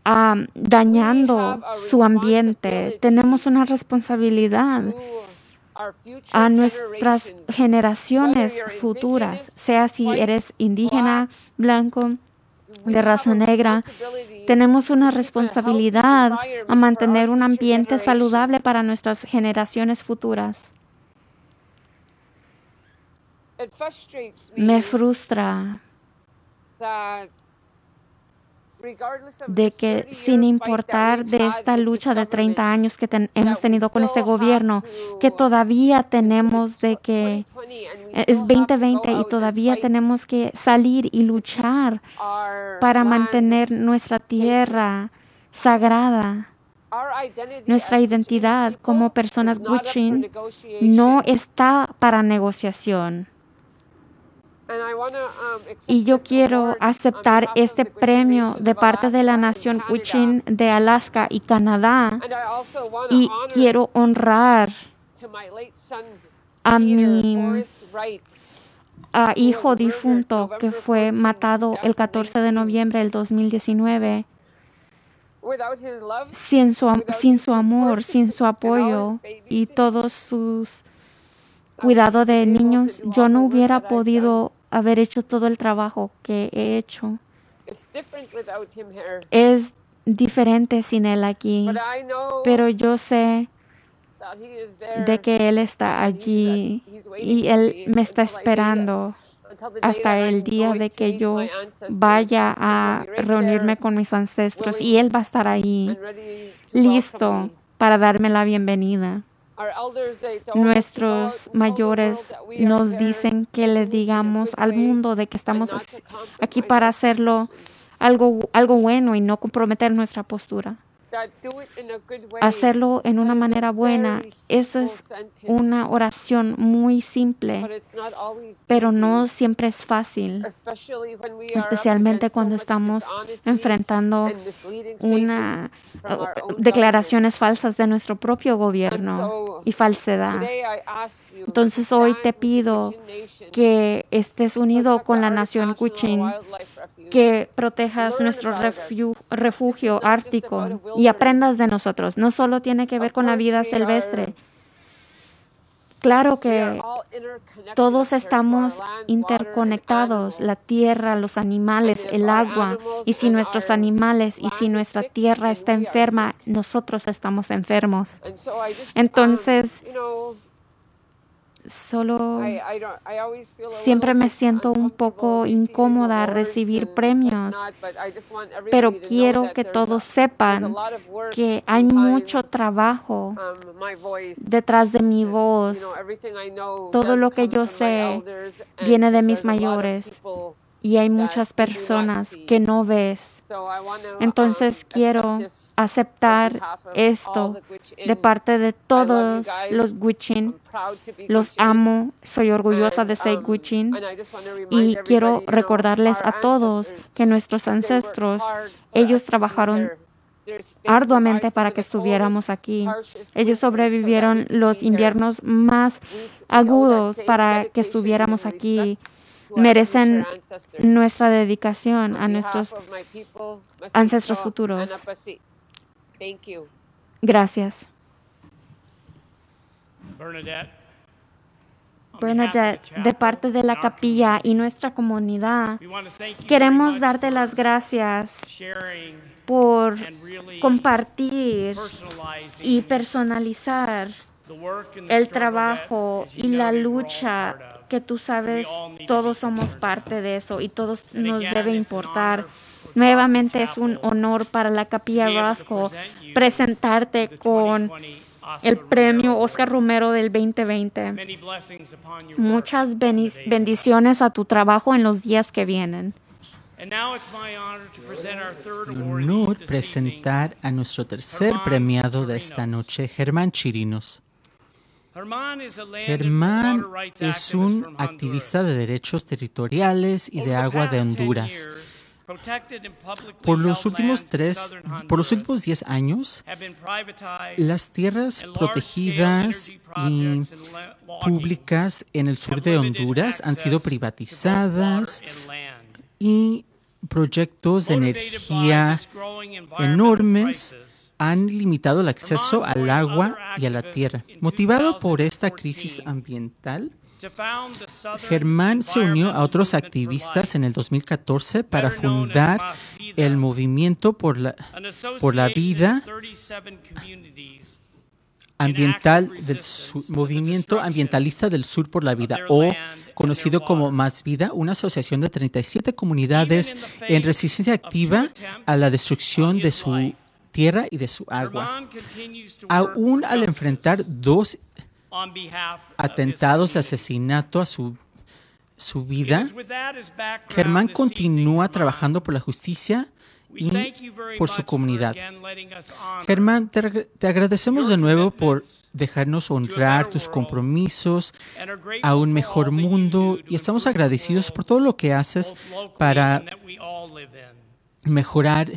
Speaker 2: ah, dañando su ambiente. Tenemos una responsabilidad a nuestras generaciones futuras, sea si eres indígena, blanco, de raza negra. Tenemos una responsabilidad a mantener un ambiente saludable para nuestras generaciones futuras. Me frustra de que sin importar de esta lucha de 30 años que hemos tenido con este gobierno, que todavía tenemos de que es 2020 y todavía tenemos que salir y luchar para mantener nuestra tierra sagrada. Nuestra identidad como personas Wichin no está para negociación. Um, y yo quiero aceptar este premio de parte de la nación Wichin de Alaska y Canadá. Y quiero honrar a mi hijo difunto que fue matado el 14 de noviembre del 2019. Sin su, sin su amor, sin su apoyo y todos sus cuidado de niños, yo no hubiera podido haber hecho todo el trabajo que he hecho. Es diferente sin él aquí, pero yo sé de que Él está allí y Él me está esperando hasta el día de que yo vaya a reunirme con mis ancestros y Él va a estar ahí listo para darme la bienvenida. Nuestros mayores nos dicen que le digamos al mundo de que estamos aquí para hacerlo algo, algo bueno y no comprometer nuestra postura hacerlo en una manera buena. Eso es una oración muy simple, pero no siempre es fácil, especialmente cuando estamos enfrentando una uh, declaraciones falsas de nuestro propio gobierno y falsedad. Entonces hoy te pido que estés unido con la nación Kuchin, que protejas nuestro refugio ártico y aprendas de nosotros. No solo tiene que ver con la vida silvestre. Claro que todos estamos interconectados, la tierra, los animales, el agua, y si nuestros animales y si nuestra tierra está enferma, nosotros estamos enfermos. Entonces, solo siempre me siento un poco incómoda a recibir premios, pero quiero que todos sepan que hay mucho trabajo um, detrás de mi voz. Todo lo que yo sé viene de mis mayores y hay muchas personas que no ves. Entonces um, quiero aceptar esto de parte de todos los Guchin. Los amo, soy orgullosa de ser um, Guchin y quiero recordarles a todos que nuestros ancestros, ellos trabajaron arduamente para que estuviéramos aquí. Ellos sobrevivieron los inviernos más agudos para que estuviéramos aquí. merecen nuestra dedicación a nuestros ancestros futuros. Gracias.
Speaker 3: Bernadette,
Speaker 2: Bernadette, de parte de la capilla y nuestra comunidad, queremos darte las gracias por compartir y personalizar el trabajo y la lucha que tú sabes, todos somos parte de eso y todos nos debe importar. Nuevamente es un honor para la capilla Roscoe presentarte con el premio Oscar Romero del 2020. Muchas bendiciones a tu trabajo en los días que vienen.
Speaker 1: honor presentar a nuestro tercer premiado de esta noche, Germán Chirinos. Germán es un activista de derechos territoriales y de agua de Honduras. Por los últimos tres, por los últimos 10 años, las tierras protegidas y públicas en el sur de Honduras han sido privatizadas y proyectos de energía enormes han limitado el acceso al agua y a la tierra. Motivado por esta crisis ambiental, Germán se unió a otros activistas en el 2014 para fundar el movimiento por la, por la vida ambiental del Sur- movimiento ambientalista del sur por la vida o conocido como Más Vida, una asociación de 37 comunidades en resistencia activa a la destrucción de su tierra y de su agua. Aún al enfrentar dos atentados asesinato a su, su vida, Germán continúa trabajando por la justicia y por su comunidad. Germán, te, te agradecemos de nuevo por dejarnos honrar tus compromisos a un mejor mundo y estamos agradecidos por todo lo que haces para mejorar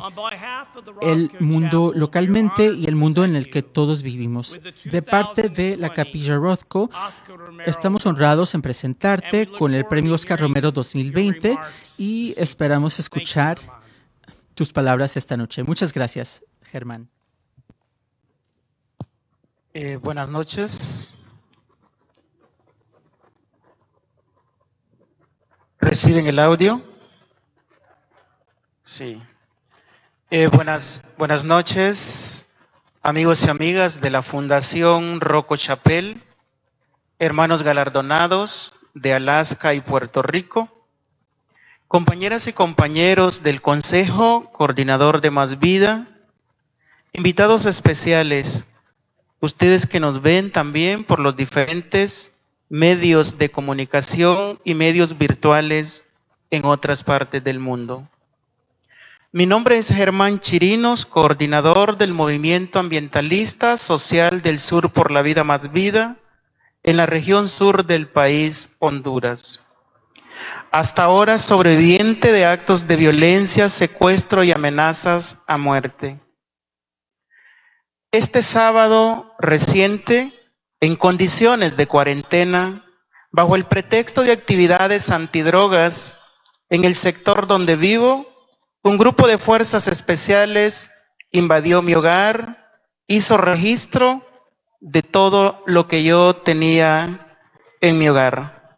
Speaker 1: el mundo localmente y el mundo en el que todos vivimos. De parte de la Capilla Rothko, estamos honrados en presentarte con el Premio Oscar Romero 2020 y esperamos escuchar tus palabras esta noche. Muchas gracias, Germán.
Speaker 4: Eh, buenas noches. ¿Reciben el audio? Sí. Eh, buenas, buenas noches, amigos y amigas de la Fundación Rocco Chapel, hermanos galardonados de Alaska y Puerto Rico, compañeras y compañeros del Consejo Coordinador de Más Vida, invitados especiales, ustedes que nos ven también por los diferentes medios de comunicación y medios virtuales en otras partes del mundo. Mi nombre es Germán Chirinos, coordinador del Movimiento Ambientalista Social del Sur por la Vida Más Vida en la región sur del país Honduras. Hasta ahora sobreviviente de actos de violencia, secuestro y amenazas a muerte. Este sábado reciente, en condiciones de cuarentena, bajo el pretexto de actividades antidrogas en el sector donde vivo, un grupo de fuerzas especiales invadió mi hogar, hizo registro de todo lo que yo tenía en mi hogar.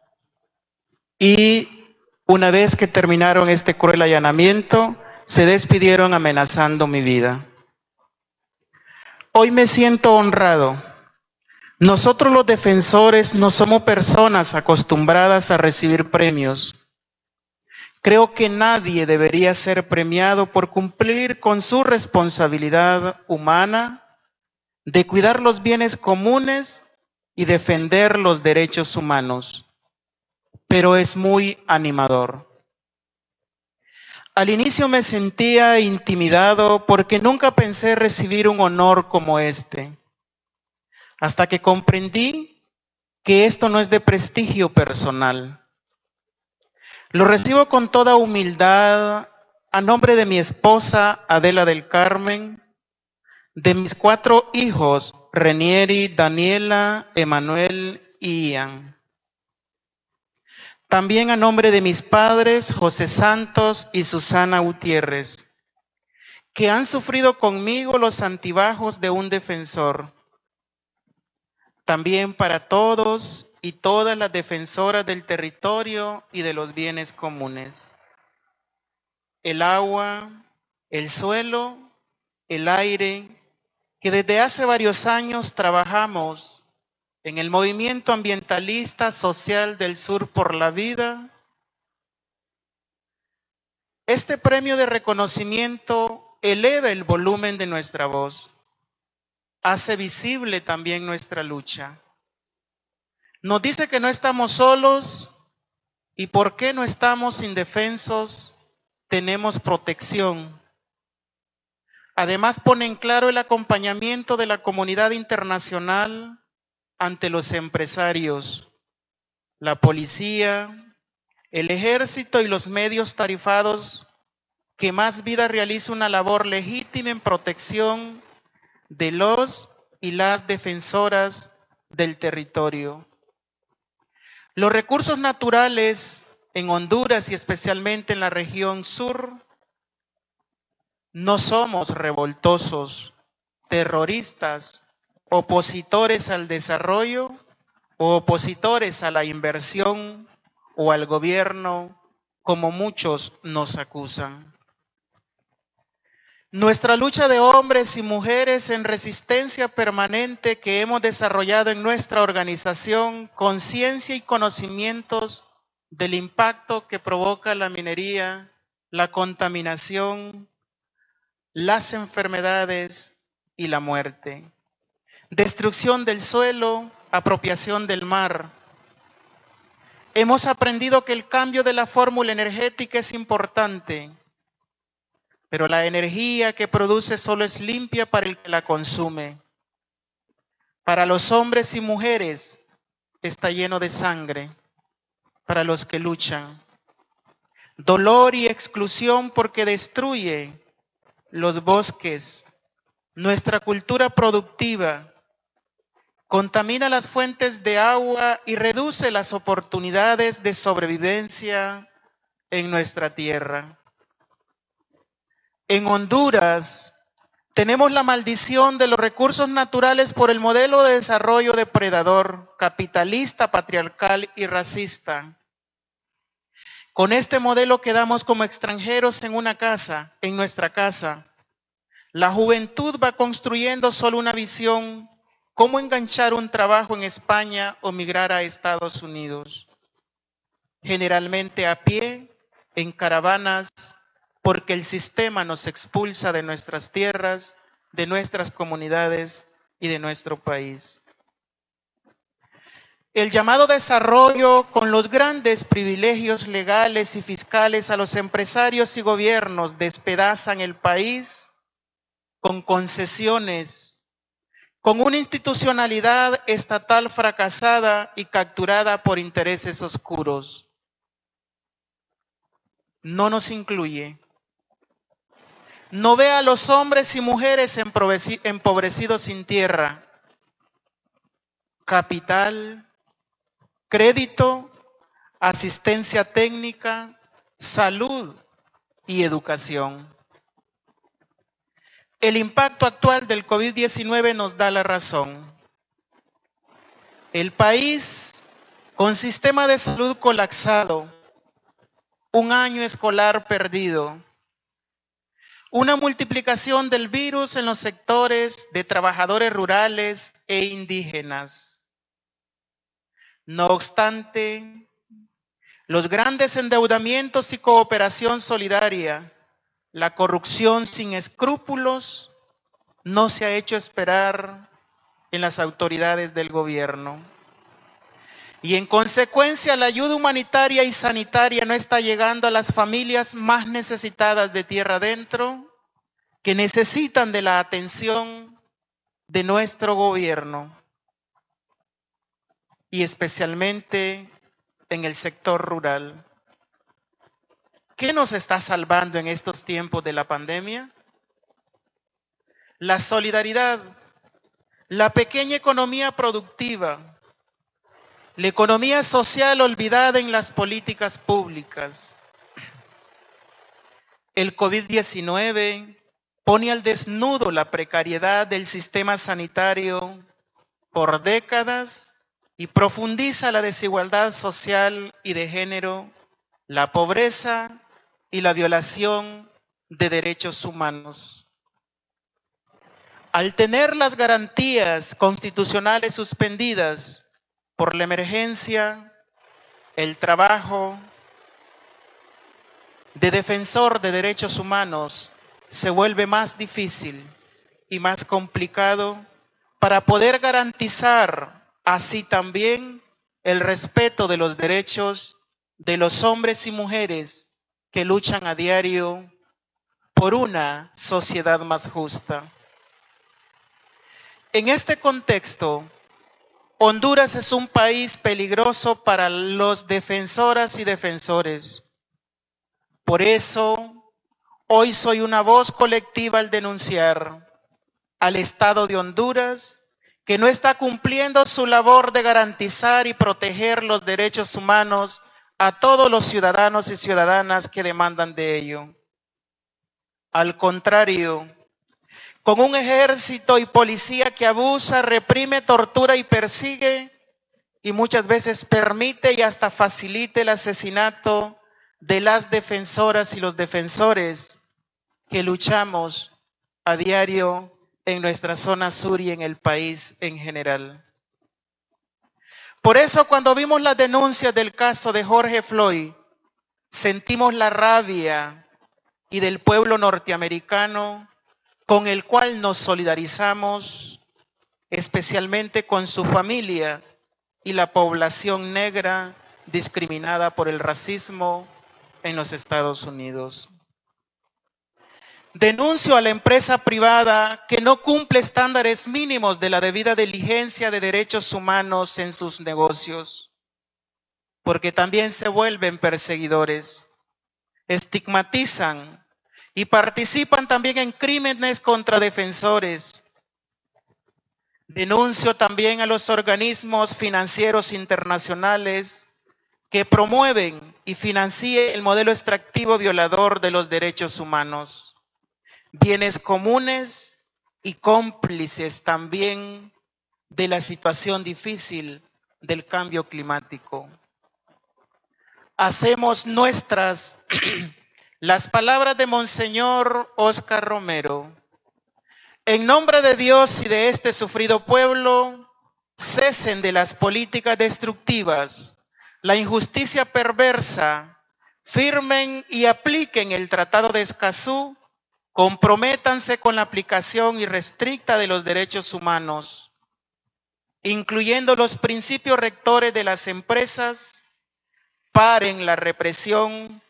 Speaker 4: Y una vez que terminaron este cruel allanamiento, se despidieron amenazando mi vida. Hoy me siento honrado. Nosotros los defensores no somos personas acostumbradas a recibir premios. Creo que nadie debería ser premiado por cumplir con su responsabilidad humana de cuidar los bienes comunes y defender los derechos humanos. Pero es muy animador. Al inicio me sentía intimidado porque nunca pensé recibir un honor como este, hasta que comprendí que esto no es de prestigio personal. Lo recibo con toda humildad a nombre de mi esposa Adela del Carmen, de mis cuatro hijos, Renieri, Daniela, Emanuel y Ian. También a nombre de mis padres, José Santos y Susana Gutiérrez, que han sufrido conmigo los antibajos de un defensor. También para todos y todas las defensoras del territorio y de los bienes comunes. El agua, el suelo, el aire, que desde hace varios años trabajamos en el movimiento ambientalista social del sur por la vida. Este premio de reconocimiento eleva el volumen de nuestra voz, hace visible también nuestra lucha. Nos dice que no estamos solos y por qué no estamos indefensos, tenemos protección. Además pone en claro el acompañamiento de la comunidad internacional ante los empresarios, la policía, el ejército y los medios tarifados que más vida realiza una labor legítima en protección de los y las defensoras del territorio. Los recursos naturales en Honduras y especialmente en la región sur no somos revoltosos, terroristas opositores al desarrollo o opositores a la inversión o al gobierno, como muchos nos acusan. Nuestra lucha de hombres y mujeres en resistencia permanente que hemos desarrollado en nuestra organización, conciencia y conocimientos del impacto que provoca la minería, la contaminación, las enfermedades y la muerte destrucción del suelo, apropiación del mar. Hemos aprendido que el cambio de la fórmula energética es importante, pero la energía que produce solo es limpia para el que la consume. Para los hombres y mujeres está lleno de sangre, para los que luchan. Dolor y exclusión porque destruye los bosques, nuestra cultura productiva, contamina las fuentes de agua y reduce las oportunidades de sobrevivencia en nuestra tierra. En Honduras tenemos la maldición de los recursos naturales por el modelo de desarrollo depredador, capitalista, patriarcal y racista. Con este modelo quedamos como extranjeros en una casa, en nuestra casa. La juventud va construyendo solo una visión cómo enganchar un trabajo en España o migrar a Estados Unidos. Generalmente a pie, en caravanas, porque el sistema nos expulsa de nuestras tierras, de nuestras comunidades y de nuestro país. El llamado desarrollo con los grandes privilegios legales y fiscales a los empresarios y gobiernos despedazan el país con concesiones con una institucionalidad estatal fracasada y capturada por intereses oscuros. No nos incluye. No ve a los hombres y mujeres empobrecidos sin tierra, capital, crédito, asistencia técnica, salud y educación. El impacto actual del COVID-19 nos da la razón. El país con sistema de salud colapsado, un año escolar perdido, una multiplicación del virus en los sectores de trabajadores rurales e indígenas. No obstante, los grandes endeudamientos y cooperación solidaria la corrupción sin escrúpulos no se ha hecho esperar en las autoridades del gobierno. Y en consecuencia la ayuda humanitaria y sanitaria no está llegando a las familias más necesitadas de tierra adentro, que necesitan de la atención de nuestro gobierno y especialmente en el sector rural. ¿Qué nos está salvando en estos tiempos de la pandemia? La solidaridad, la pequeña economía productiva, la economía social olvidada en las políticas públicas. El COVID-19 pone al desnudo la precariedad del sistema sanitario por décadas y profundiza la desigualdad social y de género, la pobreza y la violación de derechos humanos. Al tener las garantías constitucionales suspendidas por la emergencia, el trabajo de defensor de derechos humanos se vuelve más difícil y más complicado para poder garantizar así también el respeto de los derechos de los hombres y mujeres que luchan a diario por una sociedad más justa. En este contexto, Honduras es un país peligroso para los defensoras y defensores. Por eso, hoy soy una voz colectiva al denunciar al Estado de Honduras que no está cumpliendo su labor de garantizar y proteger los derechos humanos a todos los ciudadanos y ciudadanas que demandan de ello. Al contrario, con un ejército y policía que abusa, reprime, tortura y persigue y muchas veces permite y hasta facilite el asesinato de las defensoras y los defensores que luchamos a diario en nuestra zona sur y en el país en general. Por eso cuando vimos las denuncias del caso de Jorge Floyd, sentimos la rabia y del pueblo norteamericano con el cual nos solidarizamos, especialmente con su familia y la población negra discriminada por el racismo en los Estados Unidos. Denuncio a la empresa privada que no cumple estándares mínimos de la debida diligencia de derechos humanos en sus negocios, porque también se vuelven perseguidores, estigmatizan y participan también en crímenes contra defensores. Denuncio también a los organismos financieros internacionales que promueven y financian el modelo extractivo violador de los derechos humanos bienes comunes y cómplices también de la situación difícil del cambio climático. Hacemos nuestras <clears throat> las palabras de Monseñor Oscar Romero. En nombre de Dios y de este sufrido pueblo, cesen de las políticas destructivas, la injusticia perversa, firmen y apliquen el Tratado de Escazú. Comprométanse con la aplicación irrestricta de los derechos humanos, incluyendo los principios rectores de las empresas, paren la represión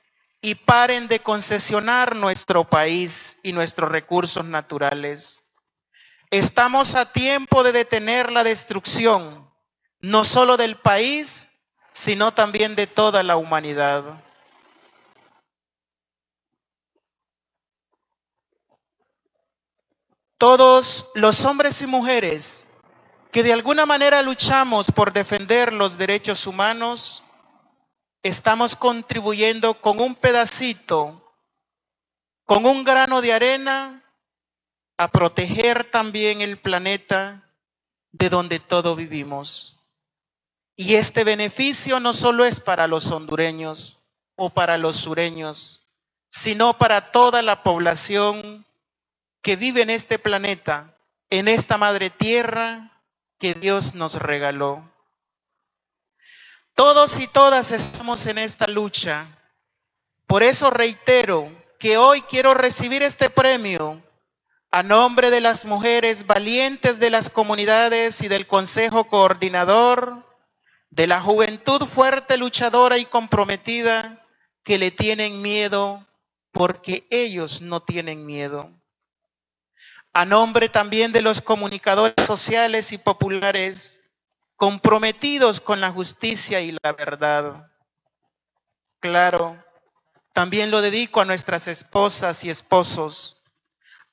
Speaker 4: y paren de concesionar nuestro país y nuestros recursos naturales. Estamos a tiempo de detener la destrucción, no solo del país, sino también de toda la humanidad. todos los hombres y mujeres que de alguna manera luchamos por defender los derechos humanos, estamos contribuyendo con un pedacito, con un grano de arena, a proteger también el planeta de donde todos vivimos. Y este beneficio no solo es para los hondureños o para los sureños, sino para toda la población que vive en este planeta, en esta madre tierra que Dios nos regaló. Todos y todas estamos en esta lucha. Por eso reitero que hoy quiero recibir este premio a nombre de las mujeres valientes de las comunidades y del Consejo Coordinador, de la juventud fuerte, luchadora y comprometida que le tienen miedo porque ellos no tienen miedo a nombre también de los comunicadores sociales y populares comprometidos con la justicia y la verdad. Claro, también lo dedico a nuestras esposas y esposos,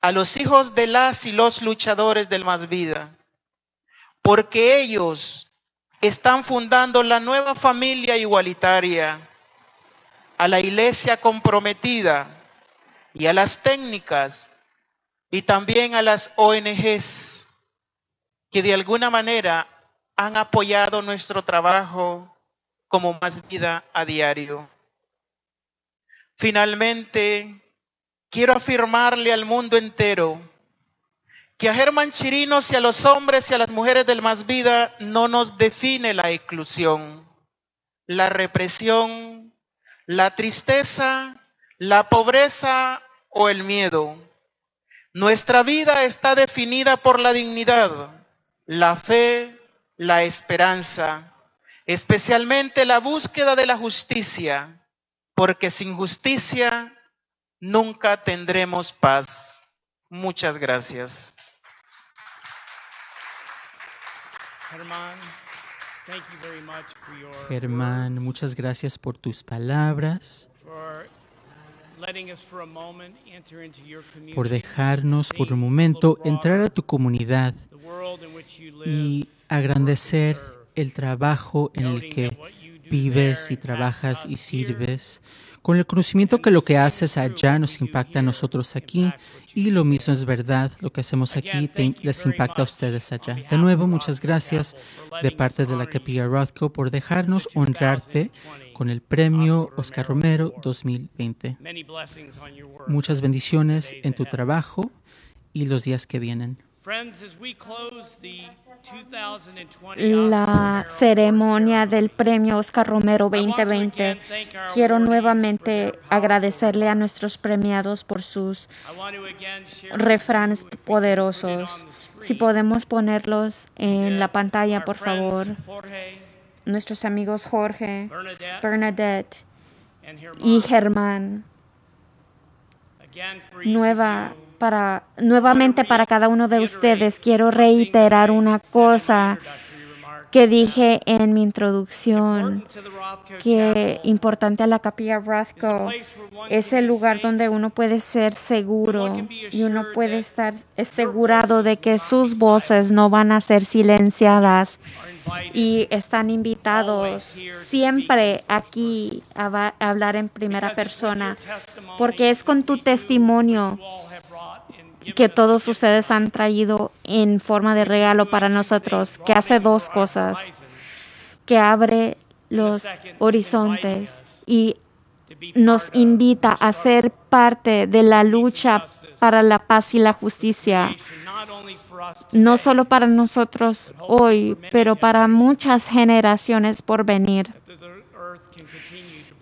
Speaker 4: a los hijos de las y los luchadores del más vida, porque ellos están fundando la nueva familia igualitaria, a la iglesia comprometida y a las técnicas y también a las ONGs que de alguna manera han apoyado nuestro trabajo como más vida a diario. Finalmente, quiero afirmarle al mundo entero que a Germán Chirinos y a los hombres y a las mujeres del más vida no nos define la exclusión, la represión, la tristeza, la pobreza o el miedo. Nuestra vida está definida por la dignidad, la fe, la esperanza, especialmente la búsqueda de la justicia, porque sin justicia nunca tendremos paz. Muchas gracias.
Speaker 1: Germán, muchas gracias por tus palabras, por dejarnos por un momento entrar a tu comunidad y agrandecer el trabajo en el que vives y trabajas y sirves, con el conocimiento que lo que haces allá nos impacta a nosotros aquí y lo mismo es verdad, lo que hacemos aquí les impacta a ustedes allá. De nuevo, muchas gracias de parte de la Capilla Rothko por dejarnos honrarte con el premio Oscar Romero 2020. Muchas bendiciones en tu trabajo y los días que vienen.
Speaker 2: La ceremonia del premio Oscar Romero 2020. Quiero nuevamente agradecerle a nuestros premiados por sus refranes poderosos. Si podemos ponerlos en la pantalla, por favor. Nuestros amigos Jorge, Bernadette. Y Germán. Nueva para nuevamente para cada uno de ustedes quiero reiterar una cosa que dije en mi introducción, que importante a la capilla Rothko es el lugar donde uno puede ser seguro y uno puede estar asegurado de que sus voces no van a ser silenciadas y están invitados siempre aquí a hablar en primera persona, porque es con tu testimonio que todos ustedes han traído en forma de regalo para nosotros, que hace dos cosas, que abre los horizontes y nos invita a ser parte de la lucha para la paz y la justicia, no solo para nosotros hoy, pero para muchas generaciones por venir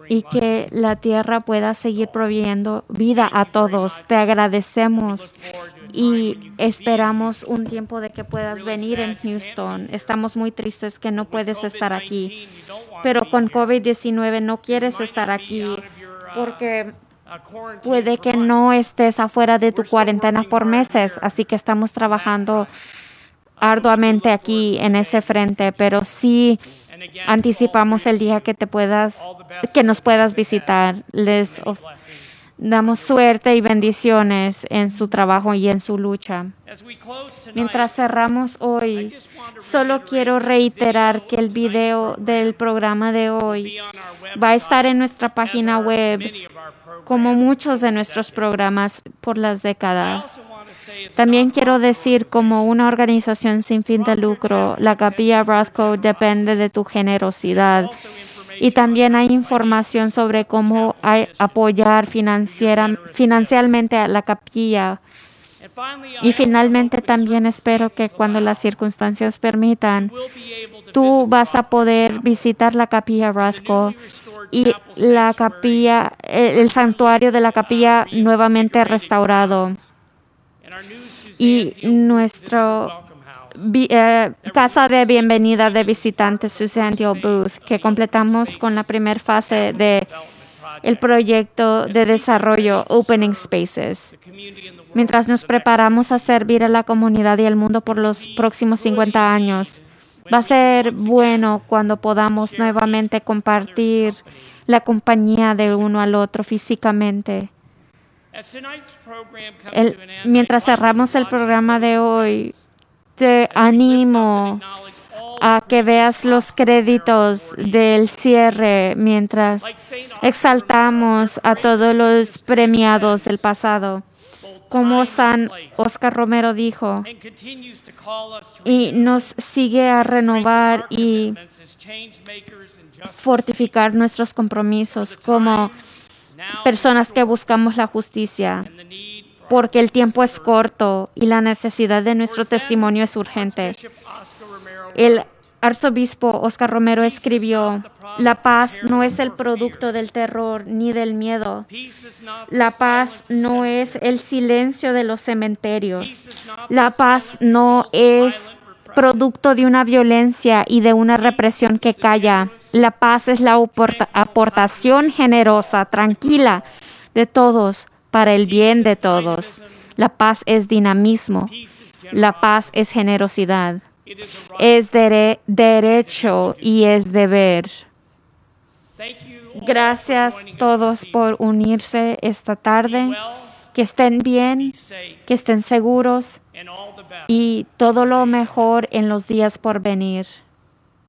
Speaker 2: y que la tierra pueda seguir proveyendo vida a todos. Te agradecemos y esperamos un tiempo de que puedas venir en Houston. Estamos muy tristes que no puedes estar aquí, pero con COVID-19 no quieres estar aquí porque puede que no estés afuera de tu cuarentena por meses, así que estamos trabajando arduamente aquí en ese frente, pero sí anticipamos el día que te puedas, que nos puedas visitar. Les damos suerte y bendiciones en su trabajo y en su lucha. Mientras cerramos hoy, solo quiero reiterar que el video del programa de hoy va a estar en nuestra página web, como muchos de nuestros programas por las décadas. También quiero decir, como una organización sin fin de lucro, la capilla Rothko depende de tu generosidad. Y también hay información sobre cómo apoyar financiera, financieramente a la capilla. Y finalmente también espero que cuando las circunstancias permitan, tú vas a poder visitar la capilla Rothko y la capilla, el santuario de la capilla nuevamente restaurado y nuestro eh, casa de bienvenida de visitantes Susandio Booth, que completamos con la primera fase de el proyecto de desarrollo Opening Spaces. Mientras nos preparamos a servir a la comunidad y al mundo por los próximos 50 años, va a ser bueno cuando podamos nuevamente compartir la compañía de uno al otro físicamente mientras cerramos el programa de hoy, te animo a que veas los créditos del cierre mientras exaltamos a todos los premiados del pasado. como San Oscar Romero dijo, y nos sigue a renovar y fortificar nuestros compromisos como personas que buscamos la justicia, porque el tiempo es corto y la necesidad de nuestro testimonio es urgente. El arzobispo Oscar Romero escribió, la paz no es el producto del terror ni del miedo. La paz no es el silencio de los cementerios. La paz no es producto de una violencia y de una represión que calla. La paz es la aportación generosa, tranquila de todos para el bien de todos. La paz es dinamismo. La paz es generosidad es derecho y es deber. Gracias todos por unirse esta tarde. Que estén bien, que estén seguros y todo lo mejor en los días por venir.